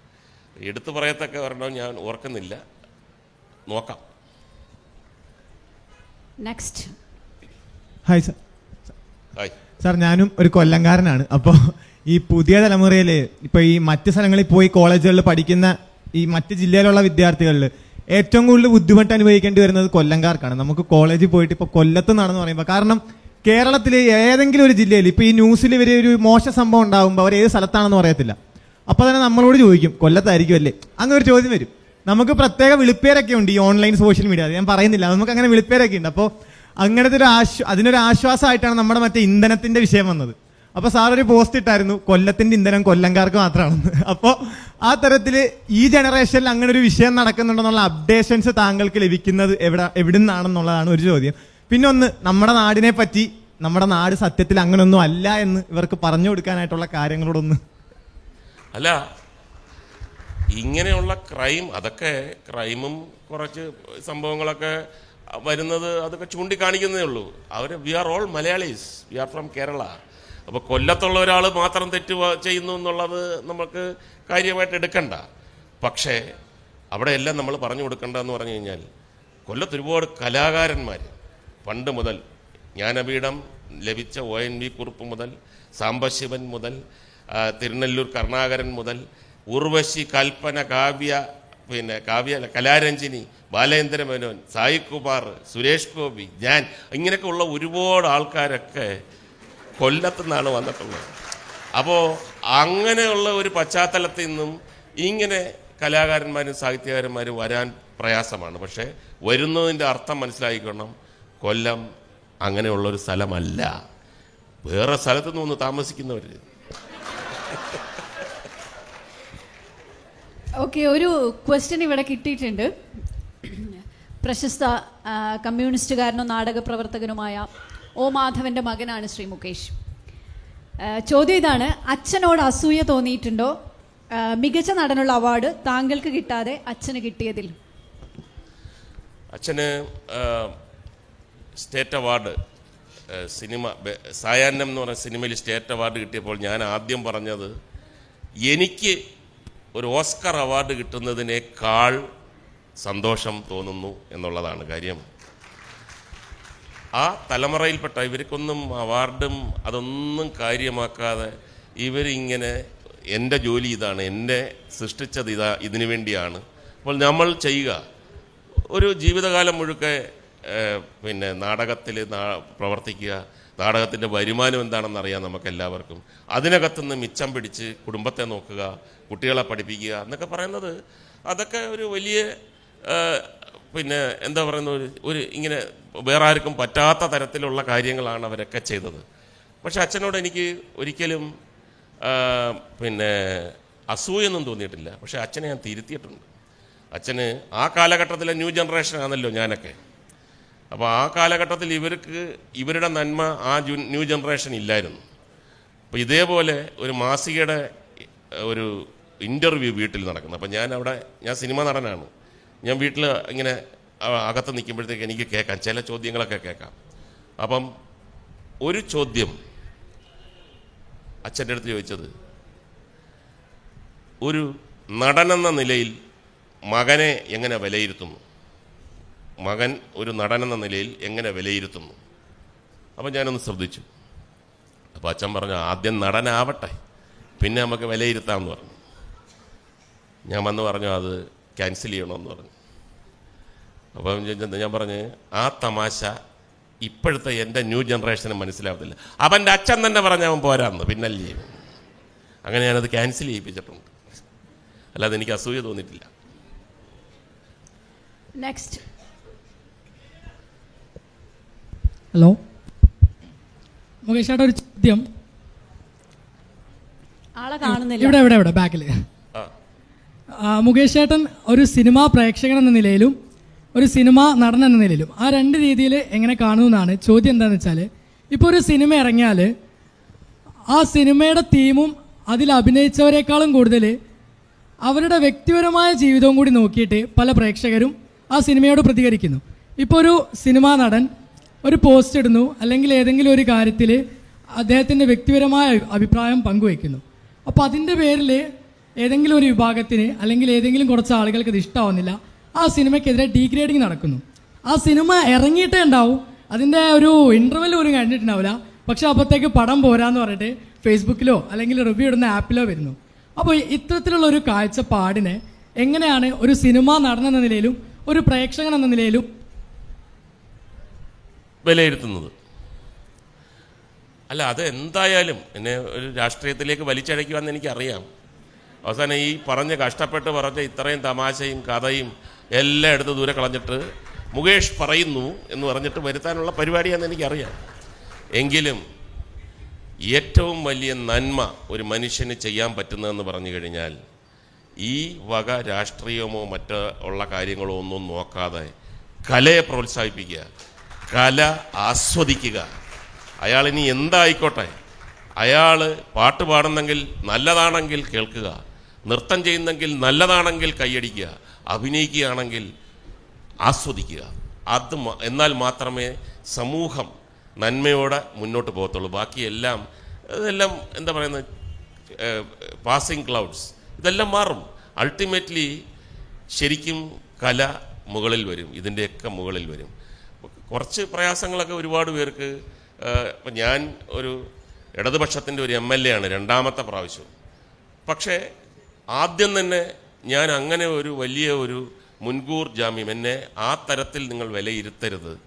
എടുത്തു പറയത്തക്ക ഒരെണ്ണം ഞാൻ ഓർക്കുന്നില്ല. നോക്കാം. Next hi sir hi sir ഞാനും ഒരു കൊല്ലംകാരനാണ്. അപ്പോൾ ഈ പുതിയ തലമുറയിൽ ഇപ്പോൾ ഈ മറ്റ് സ്ഥലങ്ങളിൽ പോയി കോളേജുകളിൽ പഠിക്കുന്ന ഈ മറ്റ് ജില്ലയിലുള്ള വിദ്യാർത്ഥികളിൽ ഏറ്റവും കൂടുതൽ ബുദ്ധിമുട്ട് അനുഭവിക്കേണ്ടി വരുന്നത് കൊല്ലംകാർക്കാണ്. നമുക്ക് കോളേജിൽ പോയിട്ട് ഇപ്പോൾ കൊല്ലത്ത് നടന്ന് പറയുമ്പോൾ കാരണം കേരളത്തിൽ ഏതെങ്കിലും ഒരു ജില്ലയിൽ ഇപ്പൊ ഈ ന്യൂസിൽ ഇവർ ഒരു മോശ സംഭവം ഉണ്ടാകുമ്പോൾ അവർ ഏത് സ്ഥലത്താണെന്ന് പറയത്തില്ല. അപ്പൊ തന്നെ നമ്മളോട് ചോദിക്കും കൊല്ലത്തായിരിക്കും അല്ലേ? അങ്ങനെ ഒരു ചോദ്യം വരും. നമുക്ക് പ്രത്യേക വിളിപ്പേരൊക്കെ ഉണ്ട് ഈ ഓൺലൈൻ സോഷ്യൽ മീഡിയ. അത് ഞാൻ പറയുന്നില്ല. നമുക്ക് അങ്ങനെ വിളിപ്പേരൊക്കെ ഉണ്ട്. അപ്പോൾ അങ്ങനത്തെ ഒരു ആശ്വ അതിനൊരു ആശ്വാസമായിട്ടാണ് നമ്മുടെ മറ്റേ ഇന്ധനത്തിന്റെ വിഷയം വന്നത്. അപ്പൊ സാർ ഒരു പോസ്റ്റ് ഇട്ടായിരുന്നു കൊല്ലത്തിന്റെ ഇന്ധനം കൊല്ലംകാർക്ക് മാത്രമാണെന്ന്. അപ്പോൾ ആ തരത്തിൽ ഈ ജനറേഷനിൽ അങ്ങനെ ഒരു വിഷയം നടക്കുന്നുണ്ടെന്നുള്ള അപ്ഡേഷൻസ് താങ്കൾക്ക് ലഭിക്കുന്നത് എവിടെ എവിടുന്നാണെന്നുള്ളതാണ് ഒരു ചോദ്യം. പിന്നെ ഒന്ന് നമ്മുടെ നാടിനെ പറ്റി നമ്മുടെ നാട് സത്യത്തിൽ അങ്ങനൊന്നും അല്ല എന്ന് ഇവർക്ക് പറഞ്ഞു കൊടുക്കാനായിട്ടുള്ള കാര്യങ്ങളോടൊന്ന്. അല്ല ഇങ്ങനെയുള്ള ക്രൈം അതൊക്കെ ക്രൈമും കുറച്ച് സംഭവങ്ങളൊക്കെ വരുന്നത് അതൊക്കെ ചൂണ്ടിക്കാണിക്കുന്നേ ഉള്ളൂ. അവർ we are all Malayalees we are from Kerala അപ്പോൾ കൊല്ലത്തുള്ള ഒരാൾ മാത്രം തെറ്റ് ചെയ്യുന്നു എന്നുള്ളത് നമുക്ക് കാര്യമായിട്ട് എടുക്കണ്ട. പക്ഷേ അവിടെ എല്ലാം നമ്മൾ പറഞ്ഞു കൊടുക്കേണ്ടതെന്ന് പറഞ്ഞു കഴിഞ്ഞാൽ കൊല്ലത്ത് ഒരുപാട് കലാകാരന്മാർ പണ്ട് മുതൽ ജ്ഞാനപീഠം ലഭിച്ച ഒ എൻ വി കുറുപ്പ് മുതൽ സാംബശിവൻ മുതൽ തിരുനെല്ലൂർ കർണാകരൻ മുതൽ ഉർവശി കൽപ്പന കാവ്യ പിന്നെ കാവ്യ കലാരഞ്ജിനി ബാലേന്ദ്ര മേനോൻ സായികുമാർ സുരേഷ് ഗോപി ഞാൻ ഇങ്ങനെയൊക്കെ ഉള്ള ഒരുപാട് ആൾക്കാരൊക്കെ കൊല്ലത്തു നിന്നാണ് വന്നിട്ടുള്ളത്. അപ്പോൾ അങ്ങനെയുള്ള ഒരു പശ്ചാത്തലത്തിൽ നിന്നും ഇങ്ങനെ കലാകാരന്മാരും സാഹിത്യകാരന്മാരും വരാൻ പ്രയാസമാണ്. പക്ഷേ വരുന്നതിന്റെ അർത്ഥം മനസ്സിലാക്കിക്കണം കൊല്ലം അങ്ങനെയുള്ളൊരു സ്ഥലമല്ല. വേറെ സ്ഥലത്ത് നിന്ന് താമസിക്കുന്നവർ ഓക്കെ ഒരു ക്വസ്റ്റ്യൻ ഇവിടെ കിട്ടിയിട്ടുണ്ട്. പ്രശസ്ത കമ്മ്യൂണിസ്റ്റുകാരനും നാടക പ്രവർത്തകനുമായ ഒ മാധവന്റെ മകനാണ് ശ്രീ മുകേഷ്. ചോദ്യം ഇതാണ് അച്ഛനോട് അസൂയ തോന്നിയിട്ടുണ്ടോ? മികച്ച നടനുള്ള അവാർഡ് താങ്കൾക്ക് കിട്ടാതെ അച്ഛന് കിട്ടിയതിൽ. അച്ഛന് സ്റ്റേറ്റ് അവാർഡ് സിനിമ സായാഹ്നം എന്ന് പറഞ്ഞ സിനിമയിൽ സ്റ്റേറ്റ് അവാർഡ് കിട്ടിയപ്പോൾ ഞാൻ ആദ്യം പറഞ്ഞത് എനിക്ക് ഒരു ഓസ്കർ അവാർഡ് കിട്ടുന്നതിനേക്കാൾ സന്തോഷം തോന്നുന്നു എന്നുള്ളതാണ് കാര്യം. ആ തലമുറയിൽപ്പെട്ട ഇവർക്കൊന്നും അവാർഡും അതൊന്നും കാര്യമാക്കാതെ ഇവരിങ്ങനെ എന്റെ ജോലി ഇതാണ് എന്നെ സൃഷ്ടിച്ചത് ഇതാ ഇതിനു വേണ്ടിയാണ്. അപ്പോൾ നമ്മൾ ചെയ്യുക. ഒരു ജീവിതകാലം മുഴുക്കെ പിന്നെ നാടകത്തിൽ പ്രവർത്തിക്കുക നാടകത്തിന്റെ വരുമാനം എന്താണെന്ന് അറിയാം നമുക്കെല്ലാവർക്കും. അതിനകത്തുനിന്ന് മിച്ചം പിടിച്ച് കുടുംബത്തെ നോക്കുക കുട്ടികളെ പഠിപ്പിക്കുക എന്നൊക്കെ പറയുന്നത് അതൊക്കെ ഒരു വലിയ പിന്നെ എന്താ പറയുന്ന ഒരു ഒരു ഇങ്ങനെ വേറെ ആർക്കും പറ്റാത്ത തരത്തിലുള്ള കാര്യങ്ങളാണ് അവരൊക്കെ ചെയ്തത്. പക്ഷെ അച്ഛനോട് എനിക്ക് ഒരിക്കലും പിന്നെ അസൂയൊന്നും തോന്നിയിട്ടില്ല. പക്ഷെ അച്ഛനെ ഞാൻ തിരുത്തിയിട്ടുണ്ട്. അച്ഛന് ആ കാലഘട്ടത്തിലെ ന്യൂ ജനറേഷൻ ആണല്ലോ ഞാനൊക്കെ. അപ്പോൾ ആ കാലഘട്ടത്തിൽ ഇവർക്ക് ഇവരുടെ നന്മ ആ ന്യൂ ജനറേഷൻ ഇല്ലായിരുന്നു. അപ്പോൾ ഇതേപോലെ ഒരു മാസികയുടെ ഒരു ഇന്റർവ്യൂ വീട്ടിൽ നടക്കുന്നു. അപ്പോൾ ഞാൻ അവിടെ ഞാൻ സിനിമ നടനാണ്. ഞാൻ വീട്ടിൽ ഇങ്ങനെ അകത്ത് നിൽക്കുമ്പോഴത്തേക്ക് എനിക്ക് കേൾക്കാം. ചില ചോദ്യങ്ങളൊക്കെ കേൾക്കാം. അപ്പം ഒരു ചോദ്യം അച്ഛന്റെ അടുത്ത് ചോദിച്ചത് ഒരു നടനെന്ന നിലയിൽ മകനെ എങ്ങനെ വിലയിരുത്തുന്നു? മകൻ ഒരു നടനെന്ന നിലയിൽ എങ്ങനെ വിലയിരുത്തുന്നു? അപ്പം ഞാനൊന്ന് ശ്രദ്ധിച്ചു. അപ്പോൾ അച്ഛൻ പറഞ്ഞു ആദ്യം നടനാവട്ടെ പിന്നെ നമുക്ക് വിലയിരുത്താമെന്ന് പറഞ്ഞു. ഞാൻ വന്ന് പറഞ്ഞു അത് ക്യാൻസൽ ചെയ്യണമെന്ന് പറഞ്ഞു. അപ്പം ഞാൻ- പറഞ്ഞ് ആ തമാശ ഇപ്പോഴത്തെ എന്റെ ന്യൂ ജനറേഷന് മനസ്സിലാവത്തില്ല. അവന്റെ അച്ഛൻ തന്നെ പറഞ്ഞ അവൻ പോരാന്ന് പിന്നല്ലേ അങ്ങനെ ഞാനത് ക്യാൻസൽ ചെയ്യിപ്പിച്ചിട്ടുണ്ട്. അല്ലാതെ എനിക്ക് അസൂയ തോന്നിയിട്ടില്ല. നെക്സ്റ്റ് ഹലോ മുകേഷ് ചേട്ടാ ഒരു ചോദ്യം. ആളെ കാണുന്നില്ല. ഇവിടെ ഇവിടെ ഇവിടെ ബാക്കിൽ ആ. മുകേഷ് ചേട്ടൻ ഒരു സിനിമാ പ്രേക്ഷകൻ എന്ന നിലയിലും ഒരു സിനിമ നടൻ എന്ന നിലയിലും ആ രണ്ട് രീതിയിൽ എങ്ങനെ കാണുമെന്നാണ് ചോദ്യം എന്താണെന്ന് വെച്ചാൽ ഇപ്പോൾ ഒരു സിനിമ ഇറങ്ങിയാൽ ആ സിനിമയുടെ തീമും അതിൽ അഭിനയിച്ചവരെക്കാളും കൂടുതൽ അവരുടെ വ്യക്തിപരമായ ജീവിതവും കൂടി നോക്കിയിട്ട് പല പ്രേക്ഷകരും ആ സിനിമയോട് പ്രതികരിക്കുന്നു. ഇപ്പോൾ ഒരു സിനിമാ നടൻ ഒരു പോസ്റ്റ് ഇടുന്നു. അല്ലെങ്കിൽ ഏതെങ്കിലും ഒരു കാര്യത്തിൽ അദ്ദേഹത്തിന്റെ വ്യക്തിപരമായ അഭിപ്രായം പങ്കുവയ്ക്കുന്നു. അപ്പോൾ അതിന്റെ പേരിൽ ഏതെങ്കിലും ഒരു വിഭാഗത്തിന് അല്ലെങ്കിൽ ഏതെങ്കിലും കുറച്ച് ആളുകൾക്ക് ഇത് ഇഷ്ടമാവുന്നില്ല ആ സിനിമയ്ക്കെതിരെ ഡീഗ്രേഡിങ് നടക്കുന്നു. ആ സിനിമ ഇറങ്ങിയിട്ടേ ഉണ്ടാവും. അതിന്റെ ഒരു ഇന്റർവെൽ പോലും കഴിഞ്ഞിട്ടുണ്ടാവില്ല പക്ഷേ അപ്പോഴത്തേക്ക് പടം പോരാന്ന് പറഞ്ഞിട്ട് ഫേസ്ബുക്കിലോ അല്ലെങ്കിൽ റിവ്യൂ ഇടുന്ന ആപ്പിലോ വരുന്നു. അപ്പോൾ ഇത്തരത്തിലുള്ള ഒരു കാഴ്ചപ്പാടിനെ എങ്ങനെയാണ് ഒരു സിനിമ നടൻ എന്ന നിലയിലും ഒരു പ്രേക്ഷകൻ എന്ന നിലയിലും വിലയിരുത്തുന്നത്. അല്ല അത് എന്തായാലും എന്നെ ഒരു രാഷ്ട്രീയത്തിലേക്ക് വലിച്ചഴയ്ക്കുവാന്ന് എനിക്കറിയാം. അവസാനം ഈ പറഞ്ഞ് കഷ്ടപ്പെട്ട് പറഞ്ഞ ഇത്രയും തമാശയും കഥയും എല്ലാം എടുത്ത് ദൂരെ കളഞ്ഞിട്ട് മുകേഷ് പറയുന്നു എന്ന് പറഞ്ഞിട്ട് വരുത്താനുള്ള പരിപാടിയാണെന്ന് എനിക്കറിയാം. എങ്കിലും ഏറ്റവും വലിയ നന്മ ഒരു മനുഷ്യന് ചെയ്യാൻ പറ്റുന്നതെന്ന് പറഞ്ഞു കഴിഞ്ഞാൽ ഈ വക രാഷ്ട്രീയമോ മറ്റോ ഉള്ള കാര്യങ്ങളോ ഒന്നും നോക്കാതെ കലയെ പ്രോത്സാഹിപ്പിക്കുക. കല ആസ്വദിക്കുക. അയാൾ ഇനി എന്തായിക്കോട്ടെ? അയാൾ പാട്ട് പാടുന്നെങ്കിൽ നല്ലതാണെങ്കിൽ കേൾക്കുക. നൃത്തം ചെയ്യുന്നെങ്കിൽ നല്ലതാണെങ്കിൽ കൈയടിക്കുക. അഭിനയിക്കുകയാണെങ്കിൽ ആസ്വദിക്കുക. അത് എന്നാൽ മാത്രമേ സമൂഹം നന്മയോടെ മുന്നോട്ട് പോകത്തുള്ളൂ. ബാക്കിയെല്ലാം ഇതെല്ലാം എന്താ പറയുന്നത്? പാസിംഗ് ക്ലൗഡ്സ് ഇതെല്ലാം മാറും. അൾട്ടിമേറ്റ്ലി ശരിക്കും കല മുകളിൽ വരും. ഇതിന്റെയൊക്കെ മുകളിൽ വരും. കുറച്ച് പ്രയാസങ്ങളൊക്കെ ഒരുപാട് പേർക്ക് ഇപ്പം ഞാൻ ഒരു ഇടതുപക്ഷത്തിന്റെ ഒരു എം എൽ എ ആണ് രണ്ടാമത്തെ പ്രാവശ്യം. പക്ഷേ ആദ്യം തന്നെ ഞാൻ അങ്ങനെ ഒരു വലിയ ഒരു മുൻകൂർ ജാമ്യം എന്നെ ആ തരത്തിൽ നിങ്ങൾ വിലയിരുത്തരുത്.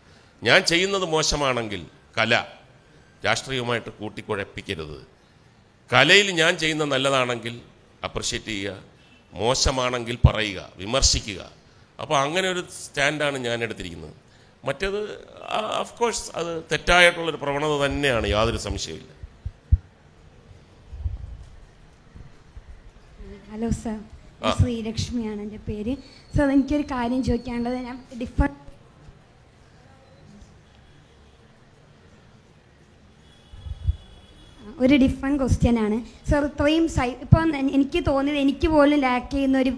ഞാൻ ചെയ്യുന്നത് മോശമാണെങ്കിൽ കല രാഷ്ട്രീയവുമായിട്ട് കൂട്ടിക്കുഴപ്പിക്കരുത്. കലയിൽ ഞാൻ ചെയ്യുന്ന നല്ലതാണെങ്കിൽ അപ്രിഷ്യേറ്റ് ചെയ്യുക മോശമാണെങ്കിൽ പറയുക വിമർശിക്കുക. അപ്പോൾ അങ്ങനെ ഒരു സ്റ്റാൻഡാണ് ഞാൻ എടുത്തിരിക്കുന്നത്. മറ്റേത് ഓഫ് കോഴ്സ് അത് തെറ്റായിട്ടുള്ളൊരു പ്രവണത തന്നെയാണ് യാതൊരു സംശയമില്ല ഹലോ സർ. ശ്രീലക്ഷ്മിയാണ് എന്റെ പേര്. സർ എനിക്കൊരു കാര്യം ചോദിക്കാനുള്ളത് ഞാൻ ഡിഫർ ഒരു ഡിഫറെന്റ് ക്വസ്റ്റ്യൻ ആണ്. സർ ഇത്രയും സൈ ഇപ്പം എനിക്ക് തോന്നിയത് എനിക്ക് പോലും ലാക്ക് ചെയ്യുന്ന ഒരു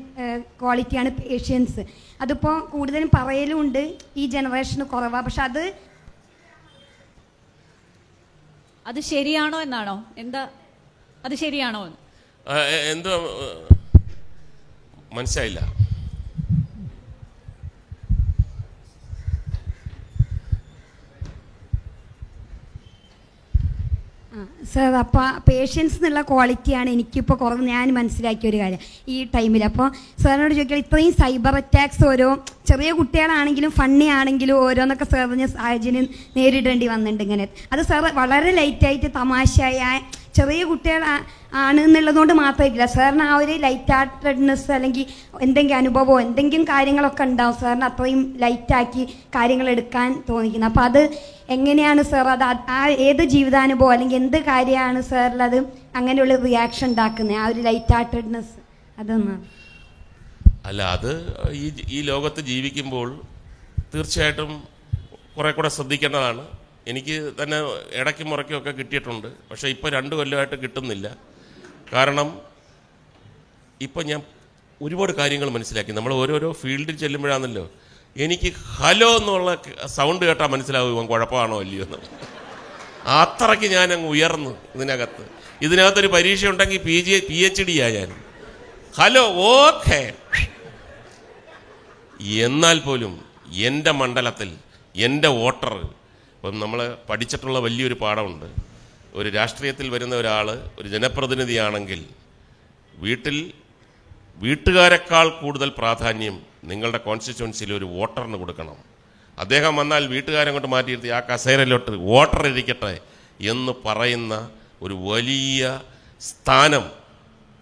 ക്വാളിറ്റിയാണ് പേഷ്യൻസ് അതിപ്പോൾ കൂടുതലും പറയലും ഉണ്ട് ഈ ജനറേഷന് കുറവാണ് പക്ഷെ അത് അത് ശരിയാണോ എന്നാണോ? എന്താ അത് ശരിയാണോ എന്താ മനസ്സിലായില്ല. സാർ അപ്പോൾ പേഷ്യൻസ് എന്നുള്ള ക്വാളിറ്റിയാണ് എനിക്കിപ്പോൾ കുറവ്. ഞാൻ മനസ്സിലാക്കിയ ഒരു കാര്യം. ഈ ടൈമിൽ അപ്പോൾ സാറിനോട് ചോദിക്കുക ഇത്രയും സൈബർ അറ്റാക്സ് ഓരോ ചെറിയ കുട്ടികളാണെങ്കിലും ഫണ്ണി ആണെങ്കിലും ഓരോന്നൊക്കെ സാറിന് സാഹചര്യം നേരിടേണ്ടി വന്നിട്ടുണ്ട് ഇങ്ങനെ. അത് സാർ വളരെ ലൈറ്റായിട്ട് തമാശയായ ചെറിയ കുട്ടികൾ ആണ് എന്നുള്ളതുകൊണ്ട് മാത്രമായിട്ടില്ല സാറിന് ആ ഒരു ലൈറ്റ് ഹാർട്ടഡ്നെസ് അല്ലെങ്കിൽ എന്തെങ്കിലും അനുഭവമോ എന്തെങ്കിലും കാര്യങ്ങളൊക്കെ ഉണ്ടാവും സാറിന് അത്രയും ലൈറ്റാക്കി കാര്യങ്ങൾ എടുക്കാൻ തോന്നിക്കുന്നത്. അപ്പോൾ അത് എങ്ങനെയാണ് സാർ അത് ആ- ഏത് ജീവിതാനുഭവം അല്ലെങ്കിൽ എന്ത് കാര്യമാണ് സാറിൽ അത് അങ്ങനെയുള്ള റിയാക്ഷൻ ഉണ്ടാക്കുന്നത്? ആ ഒരു ലൈറ്റ് ഹാർട്ടഡ്നെസ് അതൊന്ന്. അല്ല അത് ഈ ഈ ലോകത്ത് ജീവിക്കുമ്പോൾ തീർച്ചയായിട്ടും കുറെ കൂടെ ശ്രദ്ധിക്കേണ്ടതാണ്. എനിക്ക് തന്നെ ഇടയ്ക്കും മുറയ്ക്കും ഒക്കെ കിട്ടിയിട്ടുണ്ട്. പക്ഷേ ഇപ്പോൾ രണ്ട് കൊല്ലമായിട്ട് കിട്ടുന്നില്ല. കാരണം ഇപ്പം ഞാൻ ഒരുപാട് കാര്യങ്ങൾ മനസ്സിലാക്കി. നമ്മൾ ഓരോരോ ഫീൽഡിൽ ചെല്ലുമ്പോഴാണല്ലോ എനിക്ക് ഹലോ എന്നുള്ള സൗണ്ട് കേട്ടാൽ മനസ്സിലാവും ഇവൻ കുഴപ്പമാണോ അല്ലയോ എന്ന്. അത്രയ്ക്ക് ഞാൻ അങ്ങ് ഉയർന്നു ഇതിനകത്ത്. ഇതിനകത്തൊരു പരീക്ഷ ഉണ്ടെങ്കിൽ P G P H D ആ ഞാൻ. Hello okay. എന്നാൽ പോലും എന്റെ മണ്ഡലത്തിൽ എന്റെ വോട്ടർ ഇപ്പം നമ്മൾ പഠിച്ചിട്ടുള്ള വലിയൊരു പാഠമുണ്ട്. ഒരു രാഷ്ട്രീയത്തിൽ വരുന്ന ഒരാൾ ഒരു ജനപ്രതിനിധിയാണെങ്കിൽ വീട്ടിൽ വീട്ടുകാരെക്കാൾ കൂടുതൽ പ്രാധാന്യം നിങ്ങളുടെ കോൺസ്റ്റിറ്റ്യുവൻസിയിൽ ഒരു വോട്ടറിന് കൊടുക്കണം. അദ്ദേഹം വന്നാൽ വീട്ടുകാരെ കൊണ്ട് മാറ്റിയിരുത്തി ആ കസേരയിലോട്ട് വോട്ടർ ഇരിക്കട്ടെ എന്ന് പറയുന്ന ഒരു വലിയ സ്ഥാനം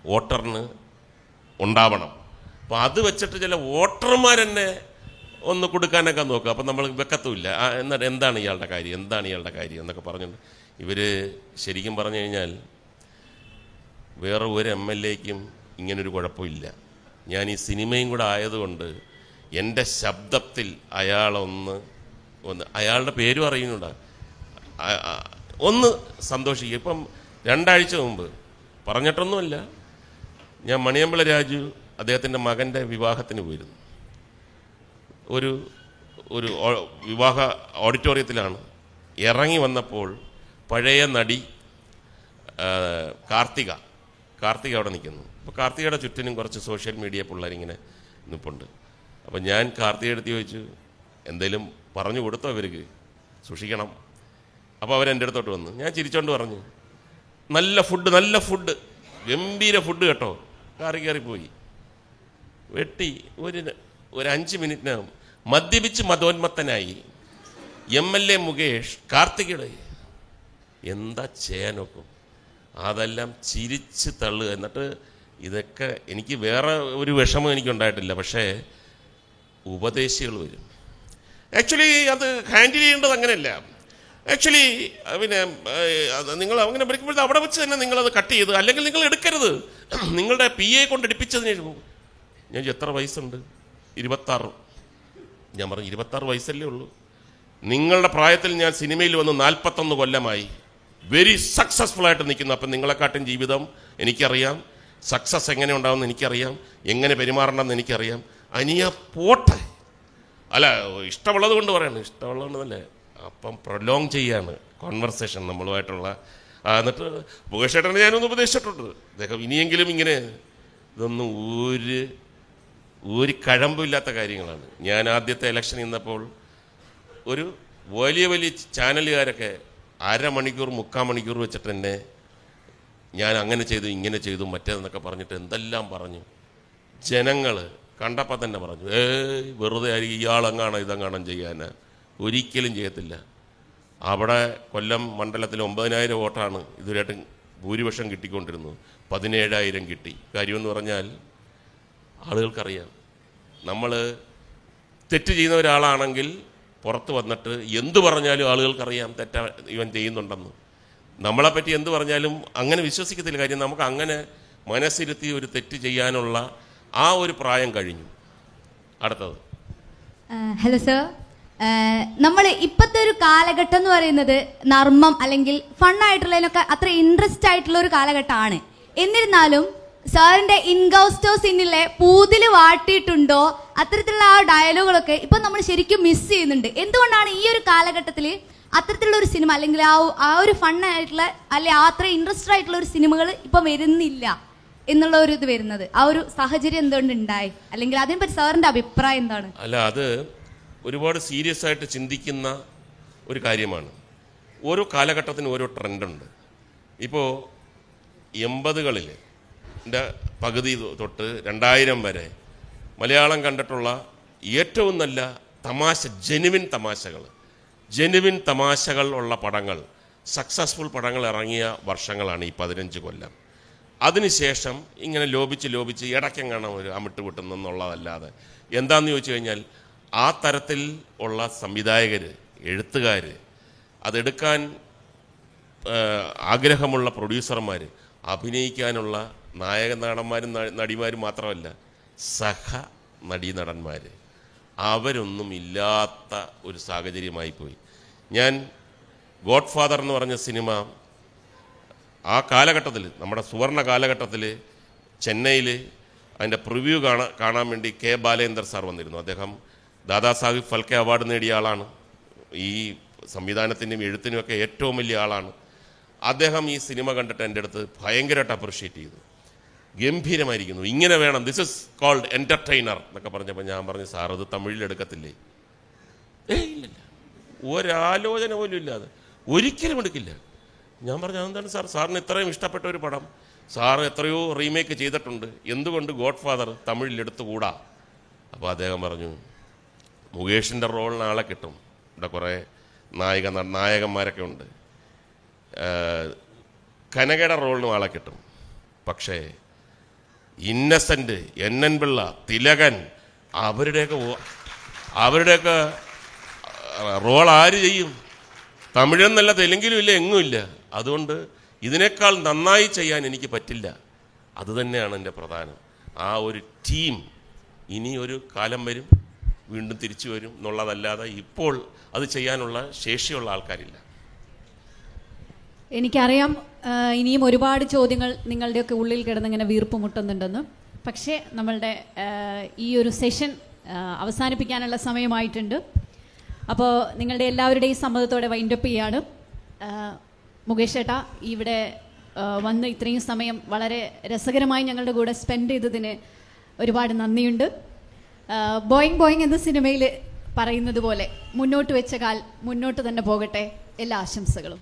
വോട്ടറിന് ഉണ്ടാവണം. അപ്പോൾ അത് വെച്ചിട്ട് ചില വോട്ടർമാർ തന്നെ ഒന്ന് കൊടുക്കാനൊക്കെ നോക്കുക. അപ്പം നമ്മൾ വെക്കത്തുമില്ല. എന്നാൽ എന്താണ് ഇയാളുടെ കാര്യം? എന്താണ് ഇയാളുടെ കാര്യം എന്നൊക്കെ പറഞ്ഞു ഇവർ ശരിക്കും പറഞ്ഞു കഴിഞ്ഞാൽ വേറെ ഒരു എം എൽ എക്കും ഇങ്ങനൊരു കുഴപ്പമില്ല. ഞാൻ ഈ സിനിമയും കൂടെ ആയതുകൊണ്ട് എന്റെ ശബ്ദത്തിൽ അയാളൊന്ന് ഒന്ന് അയാളുടെ പേരും അറിയുന്നുണ്ട്. ഒന്ന് സന്തോഷിക്കുക. ഇപ്പം രണ്ടാഴ്ച മുമ്പ് പറഞ്ഞിട്ടൊന്നുമല്ല. ഞാൻ മണിയമ്പള രാജു അദ്ദേഹത്തിന്റെ മകന്റെ വിവാഹത്തിന് പോയിരുന്നു. ഒരു ഒരു വിവാഹ ഓഡിറ്റോറിയത്തിലാണ്. ഇറങ്ങി വന്നപ്പോൾ പഴയ നടി കാർത്തിക കാർത്തിക അവിടെ നിൽക്കുന്നു. അപ്പോൾ കാർത്തികയുടെ ചുറ്റിനും കുറച്ച് സോഷ്യൽ മീഡിയ പിള്ളേരിങ്ങനെ നിൽപ്പുണ്ട് അപ്പോൾ ഞാൻ കാർത്തിക എടുത്ത് ചോദിച്ചു എന്തെങ്കിലും പറഞ്ഞു കൊടുത്തോ അവർക്ക് സൂക്ഷിക്കണം. അപ്പോൾ അവരെന്റെ അടുത്തോട്ട് വന്നു. ഞാൻ ചിരിച്ചോണ്ട് പറഞ്ഞു നല്ല ഫുഡ് നല്ല ഫുഡ് ഗംഭീര ഫുഡ് കേട്ടോ. കാറി കയറി പോയി. വെട്ടി ഒരു ഒരു അഞ്ച് മിനിറ്റിനകം മദ്യപിച്ച് മതോന്മത്തനായി. എം എൽ എ മുകേഷ് കാർത്തികയുടെ. എന്താ ചെയ്യാനൊക്കും? അതെല്ലാം ചിരിച്ച് തള്ളുക. എന്നിട്ട് ഇതൊക്കെ എനിക്ക് വേറെ ഒരു വിഷമം എനിക്കുണ്ടായിട്ടില്ല. പക്ഷേ ഉപദേശികൾ വരും. ആക്ച്വലി അത് ഹാൻഡിൽ ചെയ്യേണ്ടത് അങ്ങനെയല്ല. ആക്ച്വലി പിന്നെ നിങ്ങൾ അങ്ങനെ പഠിക്കുമ്പോഴത്തെ അവിടെ വെച്ച് തന്നെ നിങ്ങളത് കട്ട് ചെയ്ത് അല്ലെങ്കിൽ നിങ്ങൾ എടുക്കരുത്. നിങ്ങളുടെ പി എ കൊണ്ട് എടുപ്പിച്ചതിന് ഞാൻ എത്ര വയസ്സുണ്ട്? ഇരുപത്താറ്. ഞാൻ പറഞ്ഞു ഇരുപത്താറ് വയസ്സല്ലേ ഉള്ളൂ. നിങ്ങളുടെ പ്രായത്തിൽ ഞാൻ സിനിമയിൽ വന്ന് നാൽപ്പത്തൊന്ന് കൊല്ലമായി. വെരി സക്സസ്ഫുൾ ആയിട്ട് നിൽക്കുന്നു. അപ്പം നിങ്ങളെക്കാട്ടും ജീവിതം എനിക്കറിയാം. സക്സസ് എങ്ങനെ ഉണ്ടാവുമെന്ന് എനിക്കറിയാം. എങ്ങനെ പെരുമാറണമെന്ന് എനിക്കറിയാം. അനിയ പോട്ടെ. അല്ല ഇഷ്ടമുള്ളത് കൊണ്ട് പറയണം. കൊണ്ടല്ലേ. അപ്പം പ്രൊലോങ് ചെയ്യാണ് കോൺവെർസേഷൻ നമ്മളുമായിട്ടുള്ള. എന്നിട്ട് മുകേഷ് ചേട്ടനെ ഞാനൊന്ന് ഉപദേശിച്ചിട്ടുണ്ട്. അദ്ദേഹം ഇനിയെങ്കിലും ഇങ്ങനെ ഇതൊന്നും ഒരു ഒരു കഴമ്പില്ലാത്ത കാര്യങ്ങളാണ്. ഞാൻ ആദ്യത്തെ ഇലക്ഷൻ നിന്നപ്പോൾ ഒരു വലിയ വലിയ ചാനലുകാരൊക്കെ അരമണിക്കൂർ മുക്കാൽ മണിക്കൂർ വെച്ചിട്ട് എന്നെ ഞാൻ അങ്ങനെ ചെയ്തു ഇങ്ങനെ ചെയ്തു മറ്റേതെന്നൊക്കെ പറഞ്ഞിട്ട് എന്തെല്ലാം പറഞ്ഞു. ജനങ്ങൾ കണ്ടപ്പോൾ തന്നെ പറഞ്ഞു ഏയ് വെറുതെ ആയിരിക്കും ഇയാളെങ്ങാണോ ഇതെങ്ങാണോ ചെയ്യാൻ ഒരിക്കലും ചെയ്യത്തില്ല. അവിടെ കൊല്ലം മണ്ഡലത്തിൽ ഒമ്പതിനായിരം വോട്ടാണ് ഇതുവരെയായിട്ടും ഭൂരിപക്ഷം കിട്ടിക്കൊണ്ടിരുന്നത്. പതിനേഴായിരം കിട്ടി. കാര്യമെന്ന് പറഞ്ഞാൽ ആളുകൾക്കറിയാം. നമ്മൾ തെറ്റ് ചെയ്യുന്ന ഒരാളാണെങ്കിൽ പുറത്ത് വന്നിട്ട് എന്തു പറഞ്ഞാലും ആളുകൾക്കറിയാം തെറ്റ ഇവൻ ചെയ്യുന്നുണ്ടെന്ന്. നമ്മളെപ്പറ്റി എന്ത് പറഞ്ഞാലും അങ്ങനെ വിശ്വസിക്കത്തില്ല. കാര്യം നമുക്ക് അങ്ങനെ മനസ്സിരുത്തി ഒരു തെറ്റ് ചെയ്യാനുള്ള ആ ഒരു പ്രായം കഴിഞ്ഞു. അടുത്തത്. Hello sir. നമ്മൾ ഇപ്പോഴത്തെ ഒരു കാലഘട്ടം എന്ന് പറയുന്നത് നർമ്മം അല്ലെങ്കിൽ ഫണ്ണായിട്ടുള്ളതിനൊക്കെ അത്ര ഇൻട്രസ്റ്റ് ആയിട്ടുള്ള ഒരു കാലഘട്ടമാണ്. എന്നിരുന്നാലും സാറിന്റെ ഇൻഗൗസ്റ്റോ സിന്നിലെ പൂതിൽ വാട്ടിയിട്ടുണ്ടോ? അത്തരത്തിലുള്ള ആ ഡയലോഗുകളൊക്കെ ഇപ്പൊ നമ്മൾ ശരിക്കും മിസ് ചെയ്യുന്നുണ്ട്. എന്തുകൊണ്ടാണ് ഈ ഒരു കാലഘട്ടത്തിൽ അത്തരത്തിലുള്ള ഒരു സിനിമ അല്ലെങ്കിൽ ആ ആ ഒരു ഫണ്ണായിട്ടുള്ള അല്ലെ അത്ര ഇൻട്രസ്റ്റഡ് ആയിട്ടുള്ള ഒരു സിനിമകൾ ഇപ്പൊ വരുന്നില്ല എന്നുള്ള ഒരു ഇത് വരുന്നത്? ആ ഒരു സാഹചര്യം എന്തുകൊണ്ട് ഉണ്ടായി? അല്ലെങ്കിൽ അതിനെപ്പറ്റി സാറിന്റെ അഭിപ്രായം എന്താണ്? അല്ല അത് ഒരുപാട് സീരിയസ് ആയിട്ട് ചിന്തിക്കുന്ന ഒരു കാര്യമാണ്. ഓരോ കാലഘട്ടത്തിനും ഓരോ ട്രെൻഡുണ്ട് ഇപ്പോൾ എൺപതുകളിൽ പകുതി തൊട്ട് രണ്ടായിരം വരെ മലയാളം കണ്ടിട്ടുള്ള ഏറ്റവും നല്ല തമാശ ജെനുവിൻ തമാശകൾ. ജെനുവിൻ തമാശകൾ ഉള്ള പടങ്ങൾ സക്സസ്ഫുൾ പടങ്ങൾ ഇറങ്ങിയ വർഷങ്ങളാണ് ഈ പതിനഞ്ച് കൊല്ലം. അതിനുശേഷം ഇങ്ങനെ ലോപിച്ച് ലോപിച്ച് ഇടയ്ക്കെങ്ങാണ് ഒരു അമിട്ട് കിട്ടുന്നതെന്നുള്ളതല്ലാതെ എന്താന്ന് ചോദിച്ചു കഴിഞ്ഞാൽ ആ തരത്തിൽ ഉള്ള സംവിധായകർ എഴുത്തുകാർ അതെടുക്കാൻ ആഗ്രഹമുള്ള പ്രൊഡ്യൂസർമാർ അഭിനയിക്കാനുള്ള നായക നടന്മാരും നടിമാരും മാത്രമല്ല സഹ നടീനടന്മാർ അവരൊന്നും ഇല്ലാത്ത ഒരു സാഹചര്യമായി പോയി. ഞാൻ ഗോഡ് ഫാദർ എന്ന് പറഞ്ഞ സിനിമ ആ കാലഘട്ടത്തിൽ നമ്മുടെ സുവർണ കാലഘട്ടത്തിൽ ചെന്നൈയിൽ അതിന്റെ പ്രിവ്യൂ കാണാൻ കാണാൻ വേണ്ടി കെ ബാലേന്ദർ സാർ വന്നിരുന്നു. അദ്ദേഹം ദാദാസാഹിബ് ഫൽക്കെ അവാർഡ് നേടിയ ആളാണ്. ഈ സംവിധാനത്തിന്റെയും എഴുത്തിനുമൊക്കെ ഏറ്റവും വലിയ ആളാണ്. അദ്ദേഹം ഈ സിനിമ കണ്ടിട്ട് എന്റെ അടുത്ത് ഭയങ്കരമായിട്ട് അപ്രിഷ്യേറ്റ് ചെയ്തു. ഗംഭീരമായിരിക്കുന്നു. ഇങ്ങനെ വേണം. ദിസ് ഇസ് കോൾഡ് എന്റർടൈനർ എന്നൊക്കെ പറഞ്ഞപ്പോൾ ഞാൻ പറഞ്ഞു സാർ അത് തമിഴിൽ എടുക്കത്തില്ലേ ഏ ഇല്ലില്ല ഒരാലോചന പോലും ഇല്ലാതെ. ഒരിക്കലും എടുക്കില്ല. ഞാൻ പറഞ്ഞു അതെന്താണ് സാർ? സാറിന് ഇത്രയും ഇഷ്ടപ്പെട്ട ഒരു പടം. സാർ എത്രയോ റീമേക്ക് ചെയ്തിട്ടുണ്ട്. എന്തുകൊണ്ട് ഗോഡ് ഫാദർ തമിഴിൽ എടുത്തുകൂടാ അപ്പോൾ അദ്ദേഹം പറഞ്ഞു മുകേഷിന്റെ റോളിന് ആളെ കിട്ടും. ഇവിടെ കുറേ നായിക നായകന്മാരൊക്കെ ഉണ്ട്. കനകയുടെ റോളിനും ആളെ കിട്ടും. പക്ഷേ Innocent N N Pillai Thilakan അവരുടെയൊക്കെ അവരുടെയൊക്കെ റോൾ ആര് ചെയ്യും? തമിഴെന്നല്ല തെലുങ്കിലും ഇല്ല എങ്ങുമില്ല അതുകൊണ്ട് ഇതിനേക്കാൾ നന്നായി ചെയ്യാൻ എനിക്ക് പറ്റില്ല. അതുതന്നെയാണ് എന്റെ പ്രധാനം. ആ ഒരു ടീം ഇനി ഒരു കാലം വരും വീണ്ടും തിരിച്ചു വരും എന്നുള്ളതല്ലാതെ ഇപ്പോൾ അത് ചെയ്യാനുള്ള ശേഷിയുള്ള ആൾക്കാരില്ല. എനിക്കറിയാം ഇനിയും ഒരുപാട് ചോദ്യങ്ങൾ നിങ്ങളുടെയൊക്കെ ഉള്ളിൽ കിടന്ന് ഇങ്ങനെ വീർപ്പ് മുട്ടുന്നുണ്ടെന്ന് പക്ഷേ നമ്മളുടെ ഈ ഒരു സെഷൻ അവസാനിപ്പിക്കാനുള്ള സമയമായിട്ടുണ്ട്. അപ്പോൾ നിങ്ങളുടെ എല്ലാവരുടെയും സമ്മതത്തോടെ വൈൻഡപ്പ് ചെയ്യാണ്. മുകേഷ് ചേട്ടാ ഇവിടെ വന്ന് ഇത്രയും സമയം വളരെ രസകരമായി ഞങ്ങളുടെ കൂടെ സ്പെൻഡ് ചെയ്തതിന് ഒരുപാട് നന്ദിയുണ്ട്. ബോയിങ് ബോയിങ് എന്ന സിനിമയിൽ പറയുന്നത് പോലെ മുന്നോട്ട് വെച്ച കാൽ മുന്നോട്ട് തന്നെ പോകട്ടെ. എല്ലാ ആശംസകളും.